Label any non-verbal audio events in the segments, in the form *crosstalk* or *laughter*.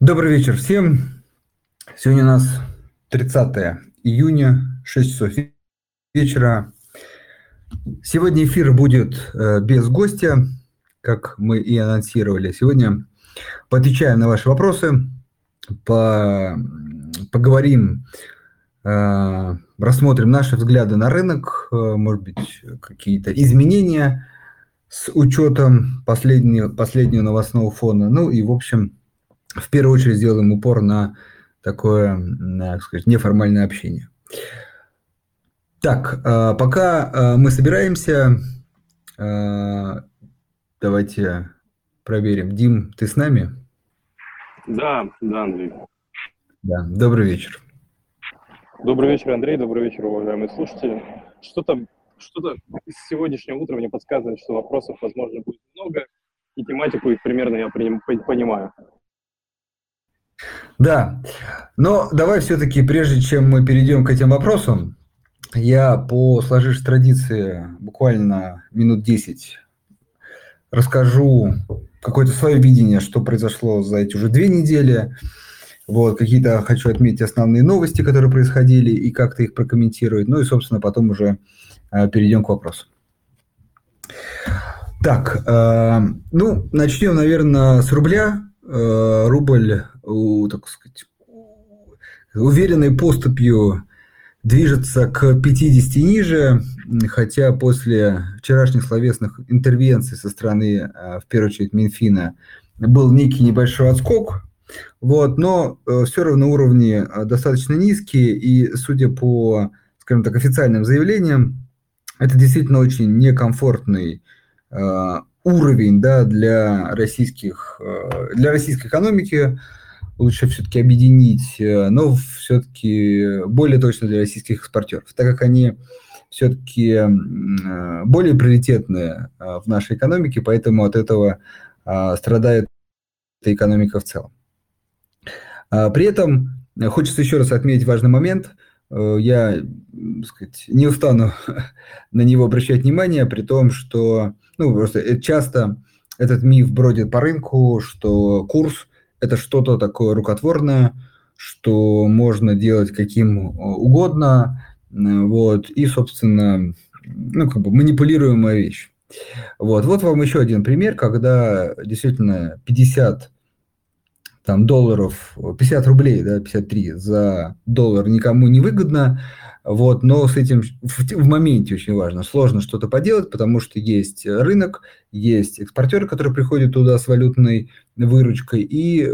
Добрый вечер всем. Сегодня у нас 30 июня, 6 часов вечера. Сегодня эфир будет э, без гостя, как мы и анонсировали. Сегодня поотвечаем на ваши вопросы, по, поговорим, э, рассмотрим наши взгляды на рынок, э, может быть, какие-то изменения с учетом последнего, последнего новостного фона. Ну и, в общем, в первую очередь сделаем упор на такое, так сказать, неформальное общение. Так, а, пока а, мы собираемся, а, давайте проверим. Дим, ты с нами? Да, да, Андрей. Да, добрый вечер. Добрый вечер, Андрей, добрый вечер, уважаемые слушатели. Что-то что-то с сегодняшнего утра мне подсказывает, что вопросов, возможно, будет много, и тематику их примерно я понимаю. Да, но давай все-таки, прежде чем мы перейдем к этим вопросам, я по сложившейся традиции буквально минут 10 расскажу какое-то свое видение, что произошло за эти уже две недели. Вот, какие-то хочу отметить основные новости, которые происходили, и как-то их прокомментировать. Ну и, собственно, потом уже э, перейдем к вопросу. Так, э, ну, начнем, наверное, с рубля. Э, рубль, так сказать, уверенной поступью движется к 50 ниже, хотя после вчерашних словесных интервенций со стороны, э, в первую очередь, Минфина, был некий небольшой отскок, вот, но э, все равно уровни достаточно низкие, и судя по, скажем так, официальным заявлениям, это действительно очень некомфортный уровень да, для, российских, э, для российской экономики лучше все-таки объединить, э, но все-таки более точно для российских экспортеров, так как они все-таки э, более приоритетные в нашей экономике, поэтому от этого страдает экономика в целом. При этом хочется еще раз отметить важный момент. Я сказать, не устану *laughs* на него обращать внимание, при том, что ну, просто часто этот миф бродит по рынку, что курс – это что-то такое рукотворное, что можно делать каким угодно, вот, и, собственно, ну, как бы манипулируемая вещь. Вот, вот вам еще один пример, когда действительно 50 там, долларов, 50 рублей, да, 53 за доллар никому не выгодно, вот, но с этим в, в моменте очень важно. Сложно что-то поделать, потому что есть рынок, есть экспортеры, которые приходят туда с валютной выручкой, и э,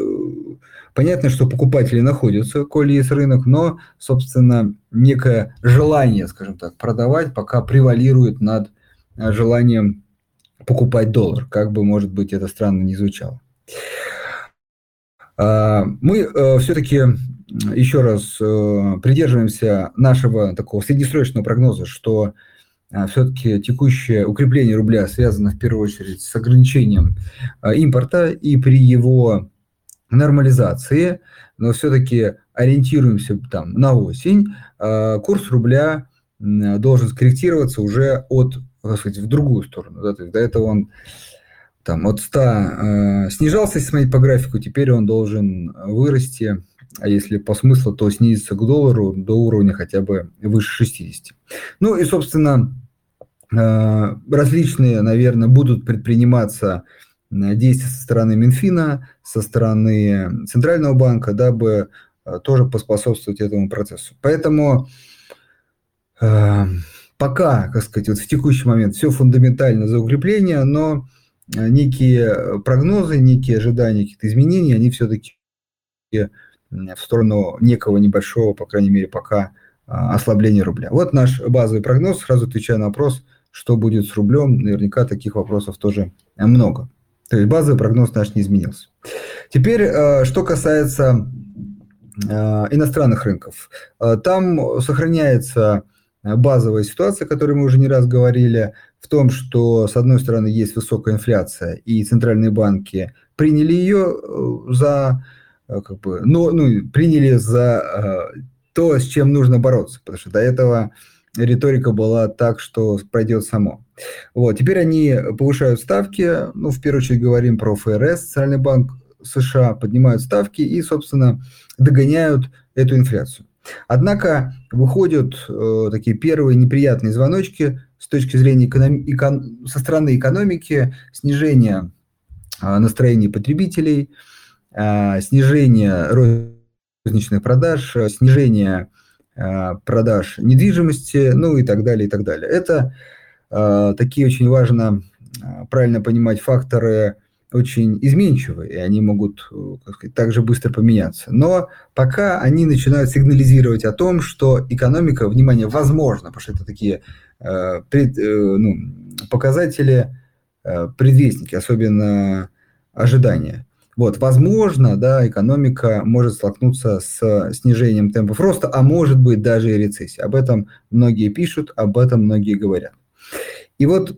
понятно, что покупатели находятся, коли есть рынок, но, собственно, некое желание, скажем так, продавать пока превалирует над э, желанием покупать доллар, как бы, может быть, это странно не звучало. А, мы э, все-таки еще раз э, придерживаемся нашего такого среднесрочного прогноза, что э, все-таки текущее укрепление рубля связано в первую очередь с ограничением импорта и при его нормализации, но все-таки ориентируемся там на осень, курс рубля должен скорректироваться уже от, сказать, в другую сторону. До этого он там от 100 э, снижался, если смотреть по графику, теперь он должен вырасти, а если по смыслу, то снизиться к доллару до уровня хотя бы выше 60. Ну и, собственно, э, различные, наверное, будут предприниматься э, действия со стороны Минфина, со стороны Центрального банка, дабы э, тоже поспособствовать этому процессу. Поэтому э, пока, как сказать, вот в текущий момент все фундаментально за укрепление, но некие э, прогнозы, некие ожидания каких-то изменений, они все-таки в сторону некого небольшого, по крайней мере, пока ослабления рубля. Вот наш базовый прогноз. Сразу отвечаю на вопрос, что будет с рублем. Наверняка таких вопросов тоже много. То есть базовый прогноз наш не изменился. Теперь, э, что касается иностранных рынков. Там сохраняется базовая ситуация, о которой мы уже не раз говорили – в том, что, с одной стороны, есть высокая инфляция, и центральные банки приняли ее э, за, э, как бы, ну, ну, приняли за э, то, с чем нужно бороться, потому что до этого риторика была так, что пройдет само. Вот, теперь они повышают ставки, ну, в первую очередь говорим про ФРС, Центральный банк США, поднимают ставки и, собственно, догоняют эту инфляцию. Однако выходят э, такие первые неприятные звоночки с точки зрения эконом... эко... со стороны экономики, снижение э, настроения потребителей, э, снижение розничных продаж, снижение э, продаж недвижимости, ну и так далее, и так далее. Это э, такие очень важно э, правильно понимать факторы очень изменчивы, и они могут как сказать, также быстро поменяться. Но пока они начинают сигнализировать о том, что экономика, внимание, возможно, потому что это такие э, пред, э, ну, показатели, э, предвестники, особенно ожидания. Вот, возможно, да, экономика может столкнуться с снижением темпов роста, а может быть даже и рецессия. Об этом многие пишут, об этом многие говорят. И вот э,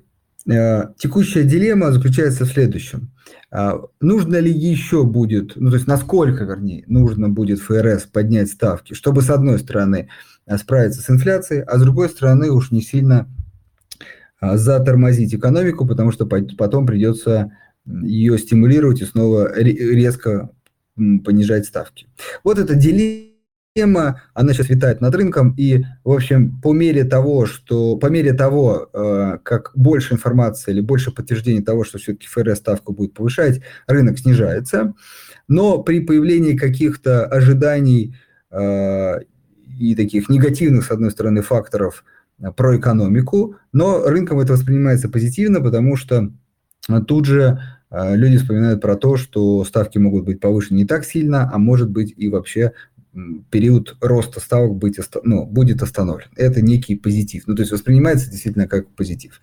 текущая дилемма заключается в следующем. А, нужно ли еще будет, ну то есть насколько, вернее, нужно будет ФРС поднять ставки, чтобы с одной стороны а, справиться с инфляцией, а с другой стороны уж не сильно затормозить экономику, потому что потом придется ее стимулировать и снова резко понижать ставки. Вот это дилемма тема, она сейчас витает над рынком, и, в общем, по мере того, что, по мере того, э, как больше информации или больше подтверждений того, что все-таки ФРС ставку будет повышать, рынок снижается, но при появлении каких-то ожиданий э, и таких негативных, с одной стороны, факторов э, про экономику, но рынком это воспринимается позитивно, потому что тут же люди вспоминают про то, что ставки могут быть повышены не так сильно, а может быть и вообще период роста ставок быть, ну, будет остановлен. Это некий позитив. Ну, то есть воспринимается действительно как позитив.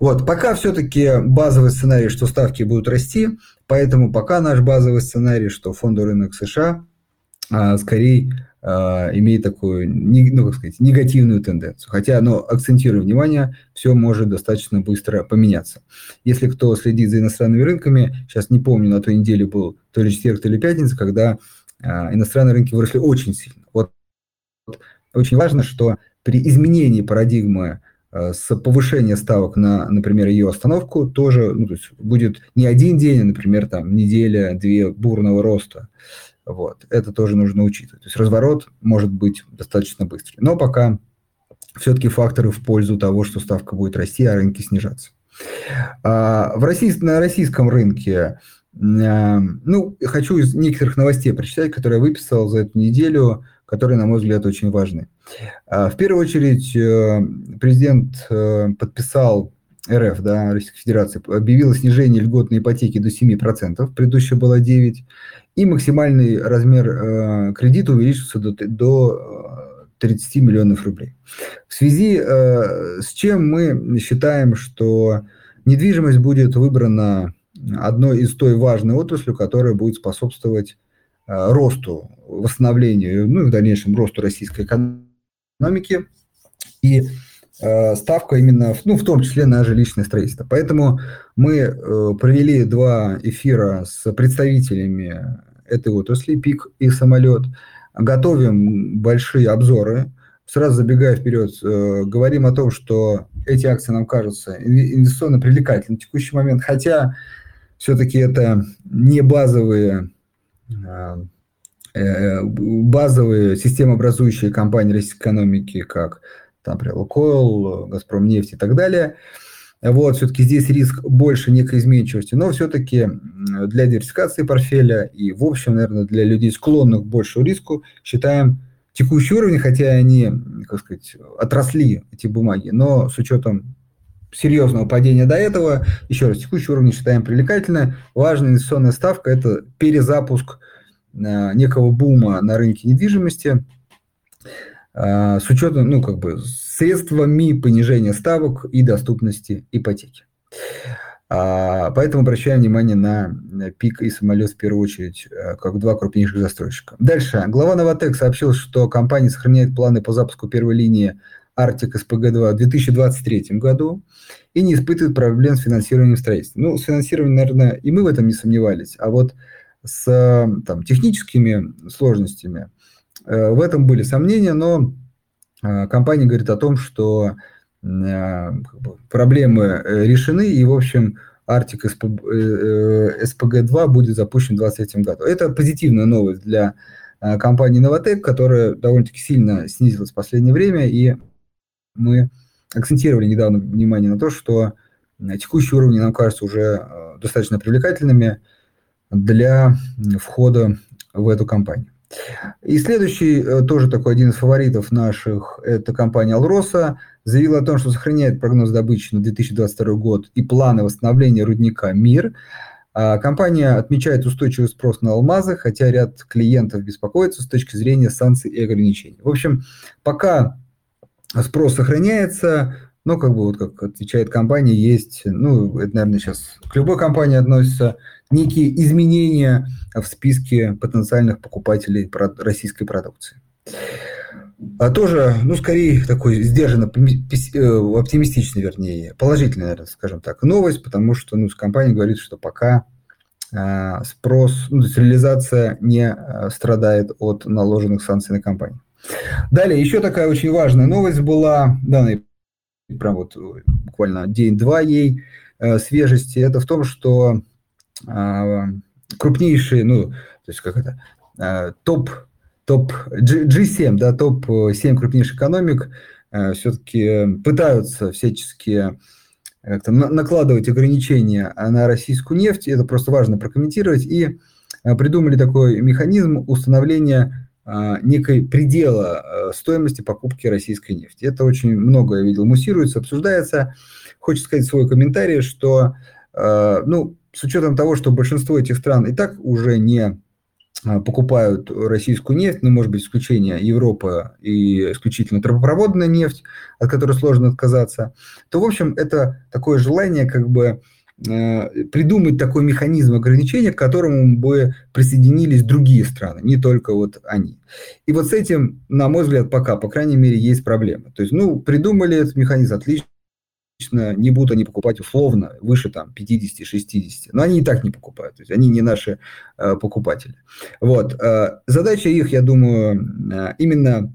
Вот, пока все-таки базовый сценарий, что ставки будут расти, поэтому пока наш базовый сценарий, что фондовый рынок США а, скорее а, имеет такую, ну, как сказать, негативную тенденцию. Хотя, но акцентирую внимание, все может достаточно быстро поменяться. Если кто следит за иностранными рынками, сейчас не помню, на той неделе был то ли четверг, то ли пятница, когда иностранные рынки выросли очень сильно. Вот очень важно, что при изменении парадигмы а, с повышения ставок на, например, ее остановку тоже ну, то есть будет не один день, а, например, там неделя, две бурного роста. Вот. Это тоже нужно учитывать. То есть разворот может быть достаточно быстрый. Но пока все-таки факторы в пользу того, что ставка будет расти, а рынки снижаться. В России, на российском рынке ну, хочу из некоторых новостей прочитать, которые я выписал за эту неделю, которые, на мой взгляд, очень важны. А, в первую очередь, э, президент э, подписал РФ, да, Российской Федерации, объявил снижение льготной ипотеки до 7%, предыдущее было 9%, и максимальный размер э, кредита увеличился до, до 30 миллионов рублей. В связи с чем мы считаем, что недвижимость будет выбрана одной из той важной отраслью, которая будет способствовать э, росту, восстановлению, ну и в дальнейшем росту российской экономики. И э, ставка именно, ну, в том числе на жилищное строительство. Поэтому мы э, провели два эфира с представителями этой отрасли, ПИК и самолет, готовим большие обзоры. Сразу забегая вперед, говорим о том, что эти акции нам кажутся инвестиционно привлекательны в текущий момент, хотя все-таки это не базовые а, э, базовые системообразующие компании российской экономики, как, например, Лукойл, Газпром нефть и так далее. Вот, все-таки здесь риск больше некой изменчивости, но все-таки для диверсификации портфеля и, в общем, наверное, для людей, склонных к большему риску, считаем текущий уровень, хотя они, как сказать, отросли, эти бумаги, но с учетом серьезного падения до этого. Еще раз, текущий уровень считаем привлекательно. Важная инвестиционная ставка – это перезапуск э, некого бума на рынке недвижимости э, с учетом, ну, как бы, средствами понижения ставок и доступности ипотеки. А, поэтому обращаем внимание на ПИК и самолет в первую очередь, э, как два крупнейших застройщика. Дальше. Глава Новотек сообщил, что компания сохраняет планы по запуску первой линии Арктик СПГ-2 в 2023 году и не испытывает проблем с финансированием строительства. Ну, с финансированием, наверное, и мы в этом не сомневались, а вот с там, техническими сложностями э, в этом были сомнения, но э, компания говорит о том, что э, проблемы решены, и, в общем, Arctic SPG-2 будет запущен в 2023 году. Это позитивная новость для компании Novatec, которая довольно-таки сильно снизилась в последнее время, и мы акцентировали недавно внимание на то, что текущие уровни нам кажутся уже достаточно привлекательными для входа в эту компанию. И следующий, э, тоже такой один из фаворитов наших, это компания Алроса, заявила о том, что сохраняет прогноз добычи на 2022 год и планы восстановления рудника «Мир». А компания отмечает устойчивый спрос на алмазы, хотя ряд клиентов беспокоится с точки зрения санкций и ограничений. В общем, пока спрос сохраняется, но как бы вот как отвечает компания, есть, ну, это, наверное, сейчас к любой компании относится, некие изменения в списке потенциальных покупателей российской продукции. А тоже, ну, скорее, такой сдержанно э, оптимистичный, вернее, положительный, наверное, скажем так, новость, потому что, ну, компания говорит, что пока э, спрос, ну, то есть реализация не э, страдает от наложенных санкций на компанию. Далее, еще такая очень важная новость была, да, прям вот буквально день-два ей э, свежести, это в том, что э, крупнейшие, ну, то есть как это, э, топ, топ G7, да, топ-7 крупнейших экономик э, все-таки пытаются всячески как-то накладывать ограничения на российскую нефть, это просто важно прокомментировать, и э, придумали такой механизм установления а, некой предела а, стоимости покупки российской нефти. Это очень много, я видел, муссируется, обсуждается. Хочется сказать свой комментарий, что, а, ну, с учетом того, что большинство этих стран и так уже не покупают российскую нефть, ну, может быть, исключение Европа и исключительно трубопроводная нефть, от которой сложно отказаться, то, в общем, это такое желание как бы придумать такой механизм ограничения, к которому бы присоединились другие страны, не только вот они. И вот с этим, на мой взгляд, пока, по крайней мере, есть проблема. То есть, ну, придумали этот механизм, отлично, не будут они покупать условно выше там 50-60, но они и так не покупают, то есть они не наши э, покупатели. Вот. Э, задача их, я думаю, э, именно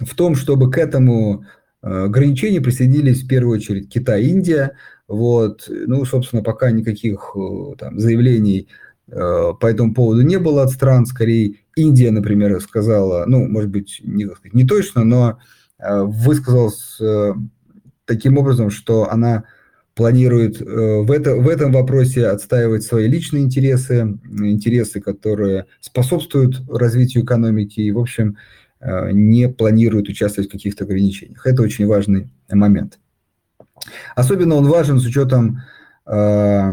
в том, чтобы к этому э, ограничению присоединились в первую очередь Китай, Индия, вот. Ну, собственно, пока никаких э, там, заявлений э, по этому поводу не было от стран. Скорее, Индия, например, сказала, ну, может быть, не, не точно, но э, высказалась таким образом, что она планирует в, это, в этом вопросе отстаивать свои личные интересы, интересы, которые способствуют развитию экономики и, в общем, не планирует участвовать в каких-то ограничениях. Это очень важный момент. Особенно он важен с учетом э,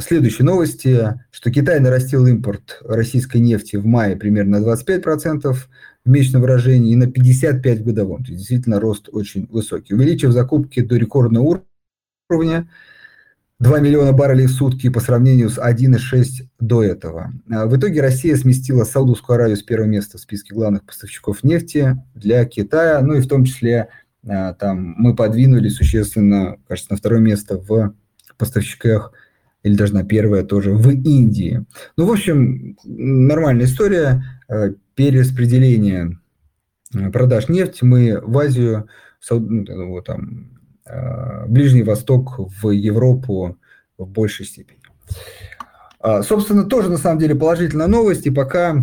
следующей новости, что Китай нарастил импорт российской нефти в мае примерно на 25% в месячном выражении и на 55% в годовом. То есть действительно рост очень высокий. Увеличив закупки до рекордного уровня, 2 миллиона баррелей в сутки по сравнению с 1,6 до этого. А в итоге Россия сместила Саудовскую Аравию с первого места в списке главных поставщиков нефти для Китая, ну и в том числе там мы подвинули существенно, кажется, на второе место в поставщиках, или даже на первое тоже, в Индии. Ну, в общем, нормальная история. Э, перераспределение э, продаж нефти мы в Азию, ну, там, э, Ближний Восток, в Европу в большей степени. А, собственно, тоже на самом деле положительная новость, и пока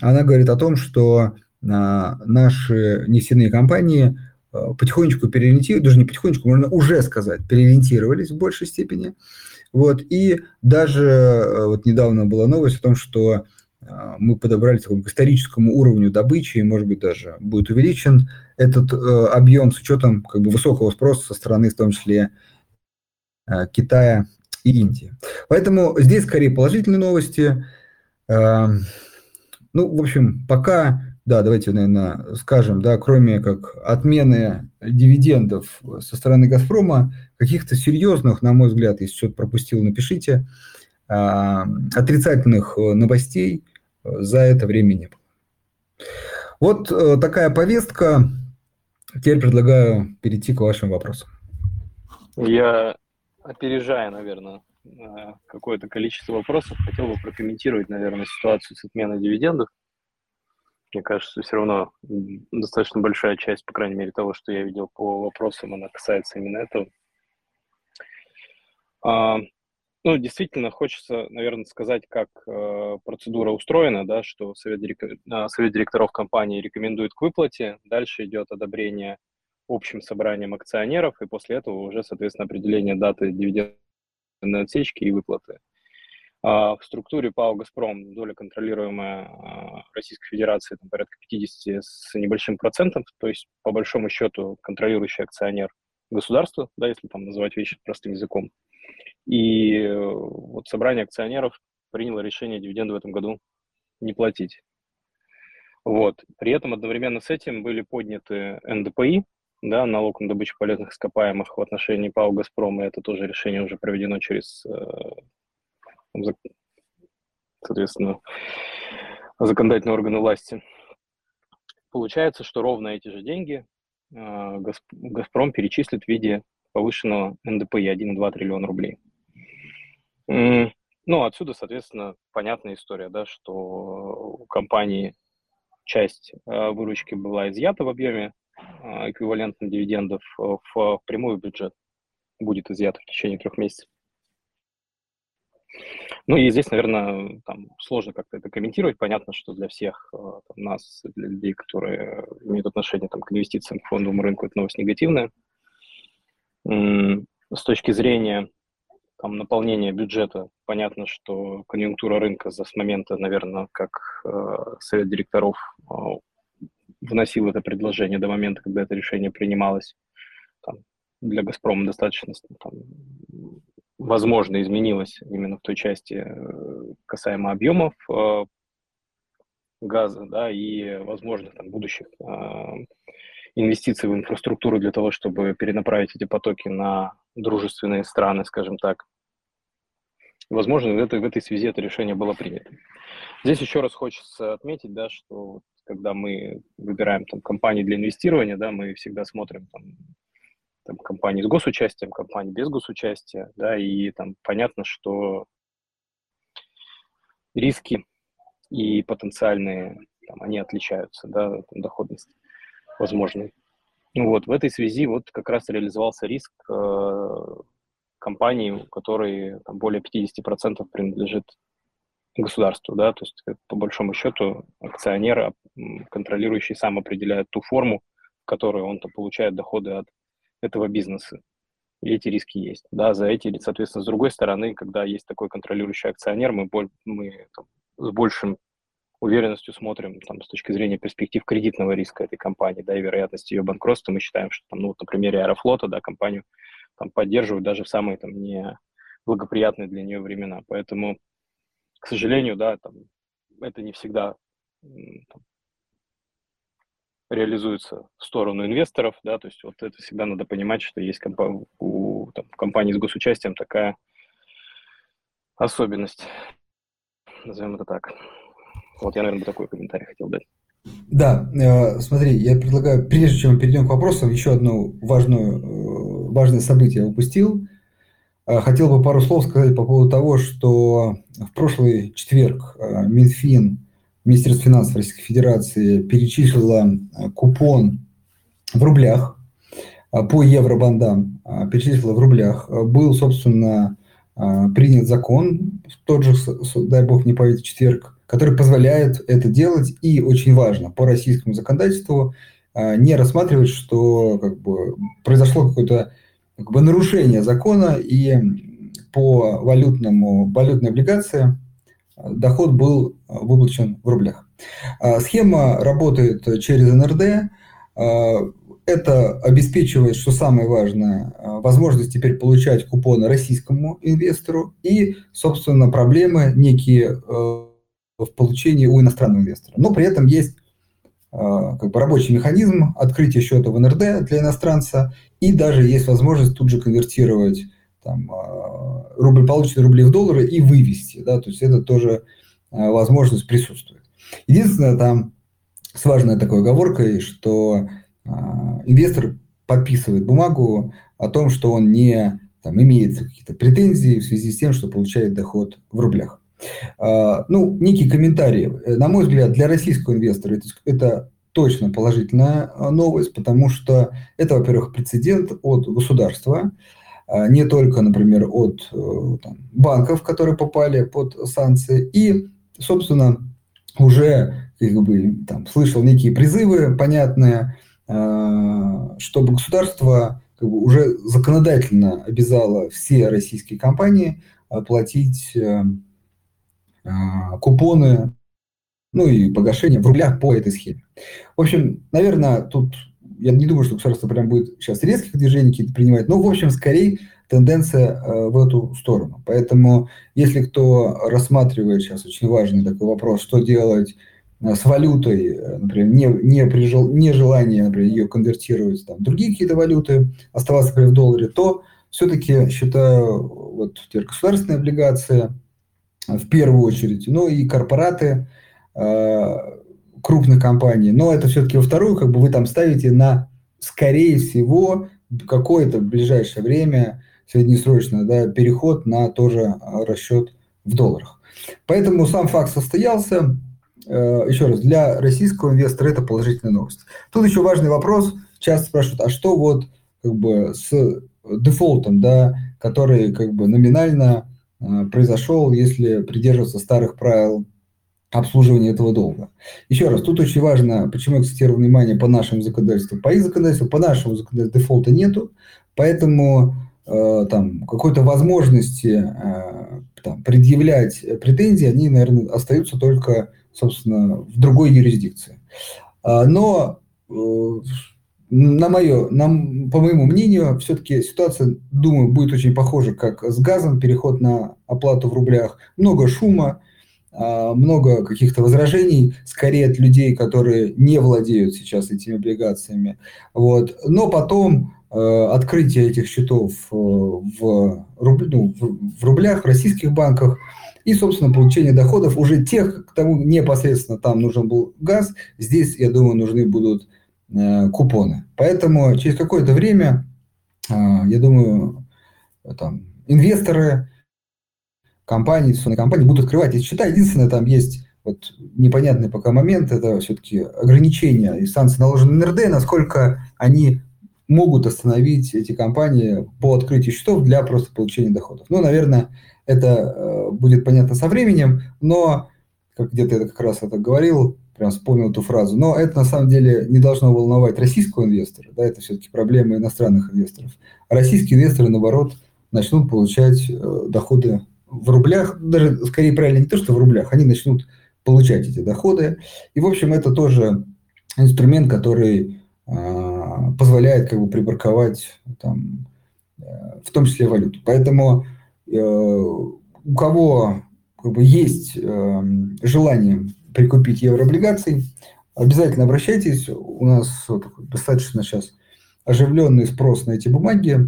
она говорит о том, что а, наши нефтяные компании – потихонечку переориентировались, даже не потихонечку, можно уже сказать, переориентировались в большей степени. Вот, и даже э, вот недавно была новость о том, что э, мы подобрали такому историческому уровню добычи, и, может быть, даже будет увеличен этот э, объем с учетом как бы, высокого спроса со стороны, в том числе, э, Китая и Индии. Поэтому здесь скорее положительные новости. Э, ну, в общем, пока да, давайте, наверное, скажем, да, кроме как отмены дивидендов со стороны «Газпрома», каких-то серьезных, на мой взгляд, если что-то пропустил, напишите, а, отрицательных новостей за это время не было. Вот э, такая повестка. Теперь предлагаю перейти к вашим вопросам. Я, опережая, наверное, какое-то количество вопросов, хотел бы прокомментировать, наверное, ситуацию с отменой дивидендов. Мне кажется, все равно достаточно большая часть, по крайней мере, того, что я видел по вопросам, она касается именно этого. А, ну, действительно, хочется, наверное, сказать, как э, процедура устроена, да, что совет, директор, э, совет директоров компании рекомендует к выплате, дальше идет одобрение общим собранием акционеров, и после этого уже, соответственно, определение даты дивидендной отсечки и выплаты. А в структуре ПАО «Газпром» доля, контролируемая а, Российской Федерацией, там порядка 50 с небольшим процентом, то есть, по большому счету, контролирующий акционер государства, да, если там называть вещи простым языком. И э, вот собрание акционеров приняло решение дивиденды в этом году не платить. Вот. При этом одновременно с этим были подняты НДПИ, да, налог на добычу полезных ископаемых в отношении ПАО «Газпром», и это тоже решение уже проведено через э, соответственно, законодательные органы власти. Получается, что ровно эти же деньги а, Газпром перечислит в виде повышенного НДПИ 1,2 триллиона рублей. Ну, отсюда, соответственно, понятная история, да, что у компании часть а, выручки была изъята в объеме а, эквивалентных дивидендов в прямой бюджет будет изъята в течение трех месяцев. Ну и здесь, наверное, там сложно как-то это комментировать. Понятно, что для всех э, там, нас, для людей, которые имеют отношение там, к инвестициям, к фондовому рынку, это новость негативная. С точки зрения там, наполнения бюджета, понятно, что конъюнктура рынка за с момента, наверное, как э, совет директоров э, вносил это предложение до момента, когда это решение принималось, там, для «Газпрома» достаточно там, возможно, изменилось именно в той части э, касаемо объемов э, газа, да, и возможных там будущих э, инвестиций в инфраструктуру для того, чтобы перенаправить эти потоки на дружественные страны, скажем так. Возможно, в в этой связи это решение было принято. Здесь еще раз хочется отметить, да, что когда мы выбираем там, компании для инвестирования, да, мы всегда смотрим там, там, компании с госучастием, компании без госучастия, да, и там понятно, что риски и потенциальные, там, они отличаются, да, там, доходность возможной. Ну вот, в этой связи вот как раз реализовался риск э, компании, у которой там, более 50% принадлежит государству, да, то есть по большому счету акционер, контролирующий, сам определяет ту форму, в которой он -то получает доходы от этого бизнеса. И эти риски есть. Да, за эти, соответственно, с другой стороны, когда есть такой контролирующий акционер, мы, мы там, с большим уверенностью смотрим там, с точки зрения перспектив кредитного риска этой компании, да, и вероятности ее банкротства, мы считаем, что там, ну, вот на примере Аэрофлота, да, компанию там поддерживают даже в самые там не благоприятные для нее времена. Поэтому, к сожалению, да, там, это не всегда там, реализуется в сторону инвесторов, да, то есть вот это всегда надо понимать, что есть компа- у там, компании с госучастием такая особенность, назовем это так. Вот я, наверное, такой комментарий хотел дать. Да, э, смотри, я предлагаю, прежде чем мы перейдем к вопросам, еще одно важную, э, важное событие упустил. Э, хотел бы пару слов сказать по поводу того, что в прошлый четверг э, Минфин Министерство финансов Российской Федерации перечислило э, купон в рублях э, по евробандам, э, перечислило в рублях. Был, собственно, принят закон, тот же, дай бог не поверить, четверг, который позволяет это делать. И очень важно, по российскому законодательству не рассматривать, что как бы, произошло какое-то как бы, нарушение закона, и по валютному, валютной облигации доход был э, выплачен в рублях. А, схема работает через НРД. А, это обеспечивает, что самое важное, а, возможность теперь получать купоны российскому инвестору и, собственно, проблемы некие э, в получении у иностранного инвестора. Но при этом есть как бы рабочий механизм открытия счета в НРД для иностранца, и даже есть возможность тут же конвертировать там, а, рубль, полученные рубли в доллары и вывести. Да, то есть это тоже а, возможность присутствует. Единственное, там с важной такой оговоркой, что а, инвестор подписывает бумагу о том, что он не там, имеет какие-то претензии в связи с тем, что получает доход в рублях. Ну, некий комментарий. На мой взгляд, для российского инвестора это, это точно положительная новость, потому что это, во-первых, прецедент от государства, не только, например, от э, там, банков, которые попали под санкции, и, собственно, уже как бы, там, слышал некие призывы понятные, а, чтобы государство как бы, уже законодательно обязало все российские компании платить э, а, купоны, ну и погашение в рублях по этой схеме. В общем, наверное, тут я не думаю, что государство прям будет сейчас резких движений какие-то принимать, но, в общем, скорее тенденция э, в эту сторону. Поэтому, если кто рассматривает сейчас очень важный такой вопрос, что делать э, с валютой, э, например, не, не, при жел, не желание, например, ее конвертировать там, другие какие-то валюты, оставаться, например, в долларе, то все-таки считаю вот теперь государственные облигации в первую очередь, ну и корпораты, крупных компаний, но это все-таки во вторую, как бы вы там ставите на, скорее всего, какое-то ближайшее время, среднесрочно, да, переход на тоже а, расчет в долларах. Поэтому сам факт состоялся. Э, еще раз, для российского инвестора это положительная новость. Тут еще важный вопрос. Часто спрашивают, а что вот как бы с дефолтом, да, который как бы номинально э, произошел, если придерживаться старых правил обслуживания этого долга. Еще раз, тут очень важно, почему я акцентирую внимание по нашему законодательству. По их законодательству, по нашему законодательству дефолта нету, поэтому э, там какой-то возможности э, там, предъявлять претензии, они, наверное, остаются только, собственно, в другой юрисдикции. А, но э, на мое, на, по моему мнению, все-таки ситуация, думаю, будет очень похожа, как с газом, переход на оплату в рублях, много шума, много каких-то возражений, скорее от людей, которые не владеют сейчас этими облигациями. Вот. Но потом э, открытие этих счетов э, в, руб, ну, в, рублях, в российских банках, и, собственно, получение доходов уже тех, к тому непосредственно там нужен был газ, здесь, я думаю, нужны будут э, купоны. Поэтому через какое-то время, я думаю, там, инвесторы компании, инвестиционные компании будут открывать эти счета. Единственное, там есть вот непонятный пока момент, это все-таки ограничения и санкции, наложены на НРД, насколько они могут остановить эти компании по открытию счетов для просто получения доходов. Ну, наверное, это э, будет понятно со временем, но, как где-то я как раз это говорил, прям вспомнил эту фразу, но это на самом деле не должно волновать российского инвестора, да, это все-таки проблема иностранных инвесторов. А российские инвесторы, наоборот, начнут получать э, доходы в рублях, даже скорее правильно не то, что в рублях, они начнут получать эти доходы. И, в общем, это тоже инструмент, который э, позволяет как бы припарковать там, э, в том числе валюту. Поэтому э, у кого как бы, есть э, желание прикупить еврооблигации, обязательно обращайтесь. У нас достаточно сейчас оживленный спрос на эти бумаги.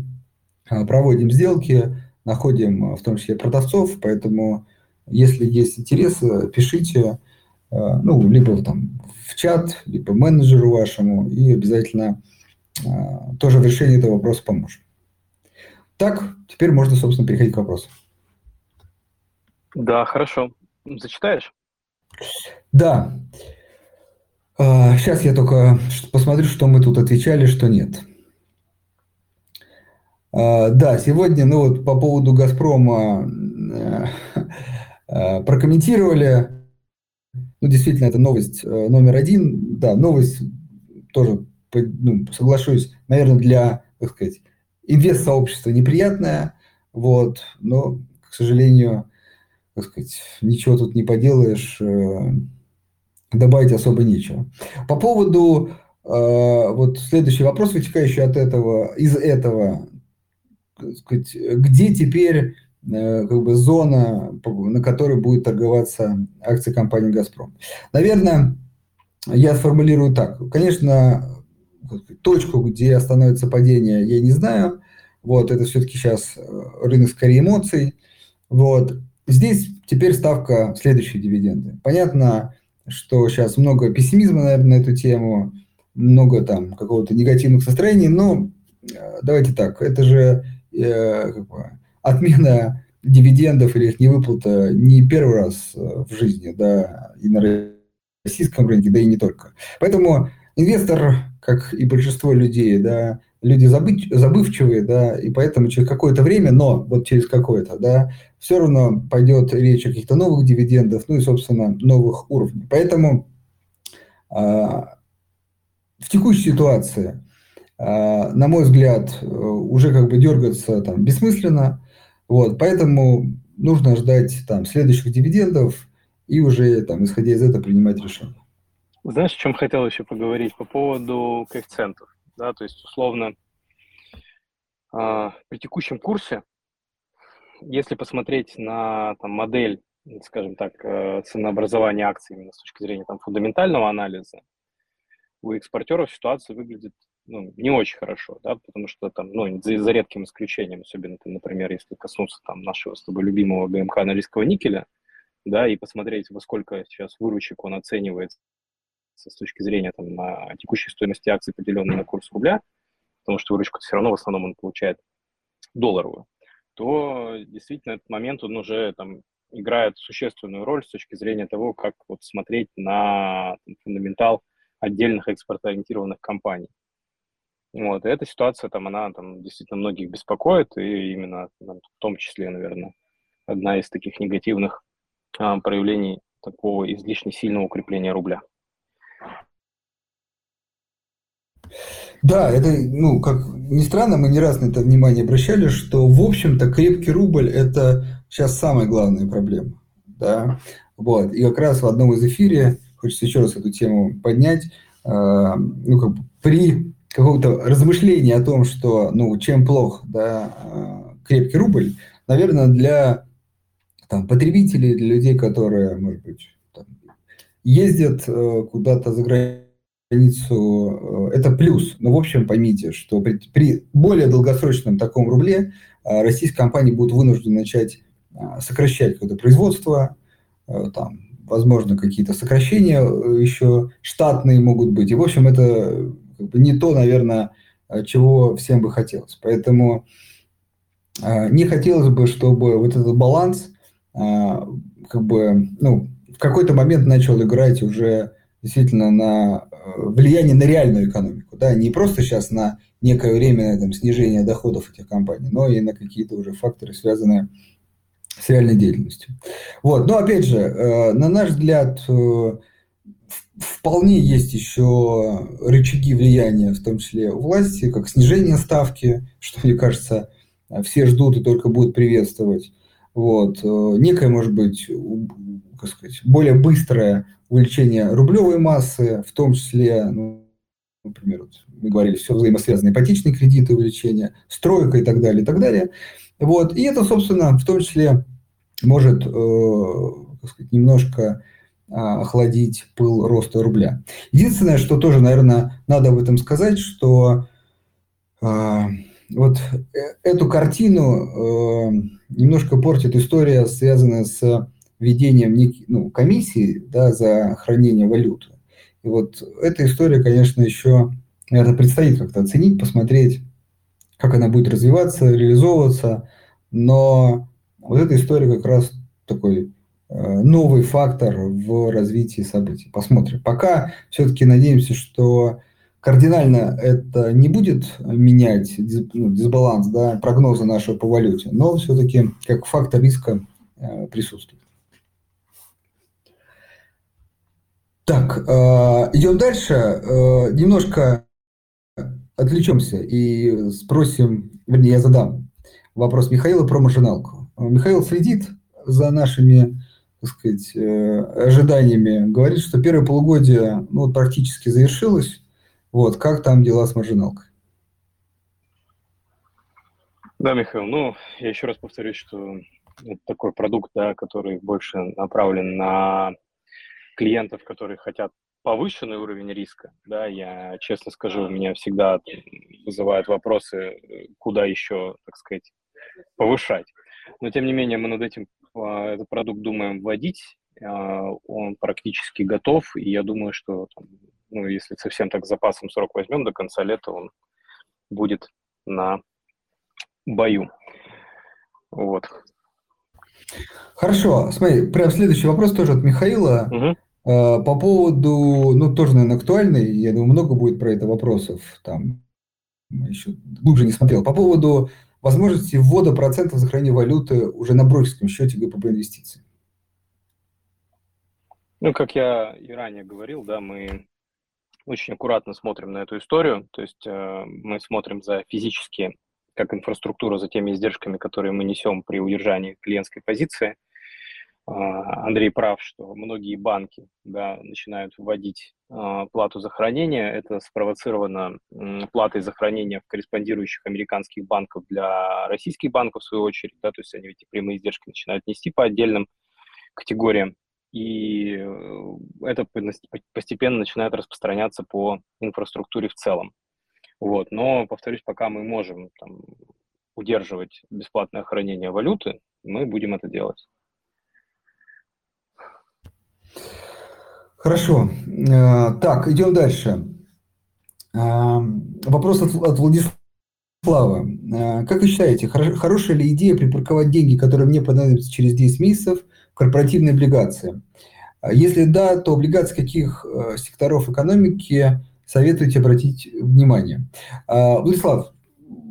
Проводим сделки, находим э, в том числе продавцов, поэтому если есть интерес, э, пишите, э, ну, либо там в чат, либо менеджеру вашему, и обязательно тоже в решении этого вопроса поможем. Так, теперь можно, собственно, переходить к вопросу. Да, хорошо. Зачитаешь? Да. Сейчас я только посмотрю, что мы тут отвечали, что нет. А, да, сегодня, ну вот по поводу «Газпрома» э, э, прокомментировали. Ну, действительно, это новость э, номер один. Да, новость тоже, ну, соглашусь, наверное, для, так сказать, инвест-сообщества неприятная, вот, но, к сожалению, так сказать, ничего тут не поделаешь, добавить особо нечего. По поводу, вот следующий вопрос, вытекающий от этого, из этого, сказать, где теперь э, как бы зона, на которой будет торговаться акции компании «Газпром». Наверное, я сформулирую так. Конечно, точку, где остановится падение, я не знаю. Вот, это все-таки сейчас э, рынок скорее эмоций. Вот. Здесь теперь ставка следующие дивиденды. Понятно, что сейчас много пессимизма, наверное, на эту тему, много там какого-то негативных настроений, но э, давайте так, это же Э, как бы, отмена дивидендов или их невыплата не первый раз э, в жизни, да, и на российском рынке, да и не только. Поэтому инвестор, как и большинство людей, да, люди забыть, забывчивые, да, и поэтому через какое-то время, но вот через какое-то, да, все равно пойдет речь о каких-то новых дивидендах, ну и, собственно, новых уровнях. Поэтому а, в текущей ситуации, на мой взгляд, уже как бы дергаться там бессмысленно, вот, поэтому нужно ждать там следующих дивидендов и уже там, исходя из этого, принимать решение. Знаешь, о чем хотел еще поговорить по поводу коэффициентов? Да, то есть, условно, э, при текущем курсе, если посмотреть на там, модель, скажем так, э, ценообразования акций именно с точки зрения там, фундаментального анализа, у экспортеров ситуация выглядит ну, не очень хорошо, да, потому что там, ну, за, за редким исключением, особенно, там, например, если коснуться там нашего с тобой любимого ГМК норильского никеля, да, и посмотреть, во сколько сейчас выручек он оценивается с точки зрения там, на текущей стоимости акций, поделенной на курс рубля, потому что выручку все равно в основном он получает долларовую, то действительно этот момент он уже там играет существенную роль с точки зрения того, как вот смотреть на там, фундаментал отдельных экспортоориентированных компаний. Вот, и эта ситуация, там, она там действительно многих беспокоит, и именно там, в том числе, наверное, одна из таких негативных а, проявлений такого излишне сильного укрепления рубля. Да, это, ну, как ни странно, мы не раз на это внимание обращали, что, в общем-то, крепкий рубль – это сейчас самая главная проблема, да, вот, и как раз в одном из эфире, хочется еще раз эту тему поднять, э, ну, как бы при какого-то размышления о том, что, ну, чем плох, да, э, крепкий рубль, наверное, для там, потребителей, для людей, которые, может быть, там, ездят э, куда-то за границу, э, это плюс. Но, в общем, поймите, что при, при более долгосрочном таком рубле российские компании будут вынуждены начать сокращать какое-то производство, там, возможно, какие-то сокращения еще штатные могут быть. И, в общем, это как бы не то, наверное, э, чего всем бы хотелось. Поэтому э, не хотелось бы, чтобы вот этот баланс как бы, ну, в какой-то момент начал играть уже действительно на влияние на реальную экономику, да, не просто сейчас на некое временное там, снижение доходов этих компаний, но и на какие-то уже факторы, связанные с реальной деятельностью. Вот. Но опять же, на наш взгляд, вполне есть еще рычаги влияния, в том числе у власти, как снижение ставки, *laughs* что, мне кажется, все ждут и только будут приветствовать. Вот. Некое, может быть, как сказать, более быстрое увеличение рублевой массы, в том числе, ну, например, вот мы говорили, все взаимосвязано, ипотечные кредиты, увеличение, стройка и так далее, и так далее. Вот. И это, собственно, в том числе может э, сказать, немножко охладить пыл роста рубля. Единственное, что тоже, наверное, надо об этом сказать, что э, вот эту картину э, немножко портит история, связанная с введением ну, комиссии да, за хранение валюты. И вот эта история, конечно, еще, наверное, предстоит как-то оценить, посмотреть, как она будет развиваться, реализовываться. Но вот эта история как раз такой новый фактор в развитии событий. Посмотрим. Пока все-таки надеемся, что кардинально это не будет менять ну, дисбаланс, да, прогнозы нашего по валюте, но все-таки как фактор риска э, присутствует. Так, э, идем дальше. Немножко отвлечемся и спросим, вернее, я задам вопрос Михаила про маржиналку. Михаил следит за нашими так сказать, э, ожиданиями, говорит, что первое полугодие ну, практически завершилось. Вот, как там дела с маржиналкой? Да, Михаил, ну, я еще раз повторюсь, что это такой продукт, да, который больше направлен на клиентов, которые хотят повышенный уровень риска, да, я честно скажу, у меня всегда вызывают вопросы, куда еще, так сказать, повышать. Но, тем не менее, мы над этим этот продукт думаем вводить. А, он практически готов, и я думаю, что ну, если совсем так с запасом срок возьмем, до конца лета он будет на бою. Вот. Хорошо, смотри, прям следующий вопрос тоже от Михаила. Угу. По поводу, ну, тоже, наверное, актуальный, я думаю, много будет про это вопросов. Там еще глубже не смотрел. По поводу возможности ввода процентов за хранение валюты уже на брокерском счете ГПБ инвестиций. Ну, как я и ранее говорил, да, мы очень аккуратно смотрим на эту историю, то есть э, мы смотрим за физически, как инфраструктура, за теми издержками, которые мы несем при удержании клиентской позиции – а, Андрей прав, что многие банки да, начинают вводить э, плату за хранение. Это спровоцировано платой за хранение в корреспондирующих американских банков для российских банков, в свою очередь. Да, то есть они эти прямые издержки начинают нести по отдельным категориям. И э, это постепенно начинает распространяться по инфраструктуре в целом. Вот. Но, повторюсь, пока мы можем там, удерживать бесплатное хранение валюты, мы будем это делать. Хорошо. Э, так, идем дальше. Э, вопрос от, Владислава. Э, как вы считаете, хорошая ли идея припарковать деньги, которые мне понадобятся через 10 месяцев, в корпоративные облигации? Если да, то облигации каких секторов экономики советуете обратить внимание? Владислав,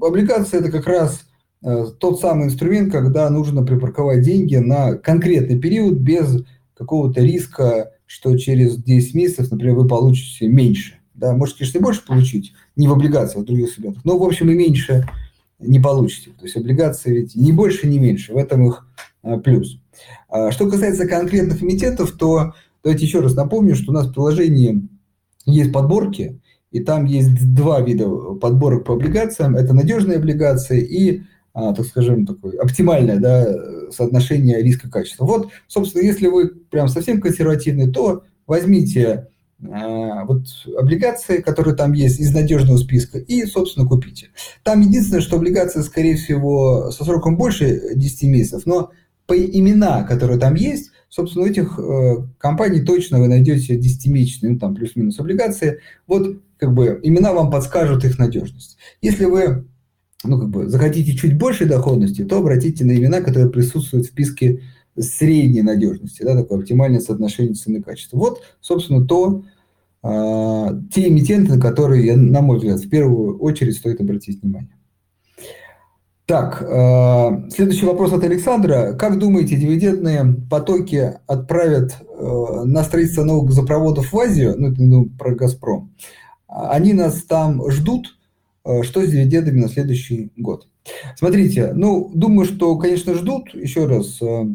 облигации – это как раз тот самый инструмент, когда нужно припарковать деньги на конкретный период без какого-то риска, что через 10 месяцев, например, вы получите меньше. Да, можете, конечно, и больше получить, не в облигациях, а в других сегментах, но, в общем, и меньше не получите. То есть облигации ведь не больше, не меньше, в этом их а, плюс. А, что касается конкретных эмитентов, то давайте еще раз напомню, что у нас в приложении есть подборки, и там есть два вида подборок по облигациям. Это надежные облигации и так скажем, такое оптимальное да, соотношение риска-качества. Вот, собственно, если вы прям совсем консервативный, то возьмите а, вот облигации, которые там есть из надежного списка, и, собственно, купите. Там единственное, что облигации, скорее всего, со сроком больше 10 месяцев, но по имена, которые там есть, собственно, у этих э, компаний точно вы найдете 10-месячные, ну, там, плюс-минус облигации. Вот, как бы, имена вам подскажут их надежность. Если вы ну, как бы, захотите чуть большей доходности, то обратите на имена, которые присутствуют в списке средней надежности, да, такое оптимальное соотношение цены и качества. Вот, собственно, то, э, те эмитенты, на которые, на мой взгляд, в первую очередь стоит обратить внимание. Так, э, следующий вопрос от Александра. Как думаете, дивидендные потоки отправят э, на строительство новых газопроводов в Азию, ну, это ну, про «Газпром», они нас там ждут, что с дивидендами на следующий год. Смотрите, ну, думаю, что, конечно, ждут, еще раз, э,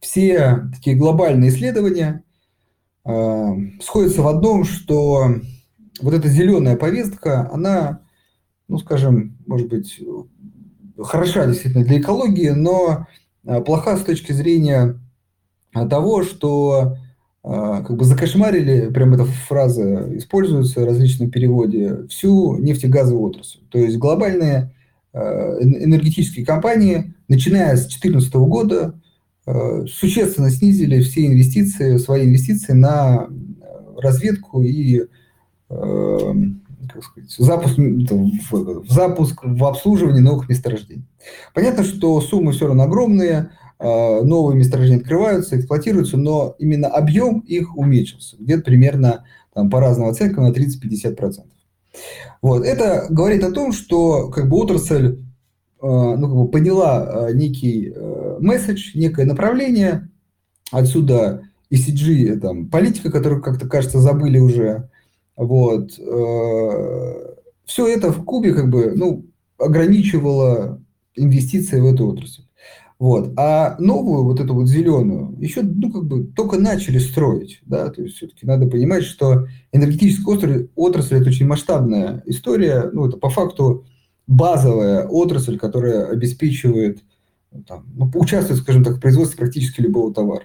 все такие глобальные исследования э, сходятся в одном, что вот эта зеленая повестка, она, ну, скажем, может быть, хороша действительно для экологии, но плоха с точки зрения того, что как бы закошмарили, прям эта фраза используется в различном переводе, всю нефтегазовую отрасль. То есть глобальные а, энергетические компании, начиная с 2014 года, а, существенно снизили все инвестиции, свои инвестиции на разведку и как сказать, запуск, в запуск в обслуживание новых месторождений. Понятно, что суммы все равно огромные, новые месторождения открываются, эксплуатируются, но именно объем их уменьшился, где-то примерно там, по разным оценкам на 30-50%. Вот. Это говорит о том, что как бы отрасль э, ну, как бы поняла э, некий месседж, некое направление, отсюда ECG, там, политика, которую как-то, кажется, забыли уже. Вот. Все это в Кубе как бы, ну, ограничивало инвестиции в эту отрасль. Вот. А новую, вот эту вот зеленую, еще, ну, как бы, только начали строить, да, то есть все-таки надо понимать, что энергетическая отрасль, отрасль – это очень масштабная история, ну, это по факту базовая отрасль, которая обеспечивает, ну, там, ну, участвует, скажем так, в производстве практически любого товара,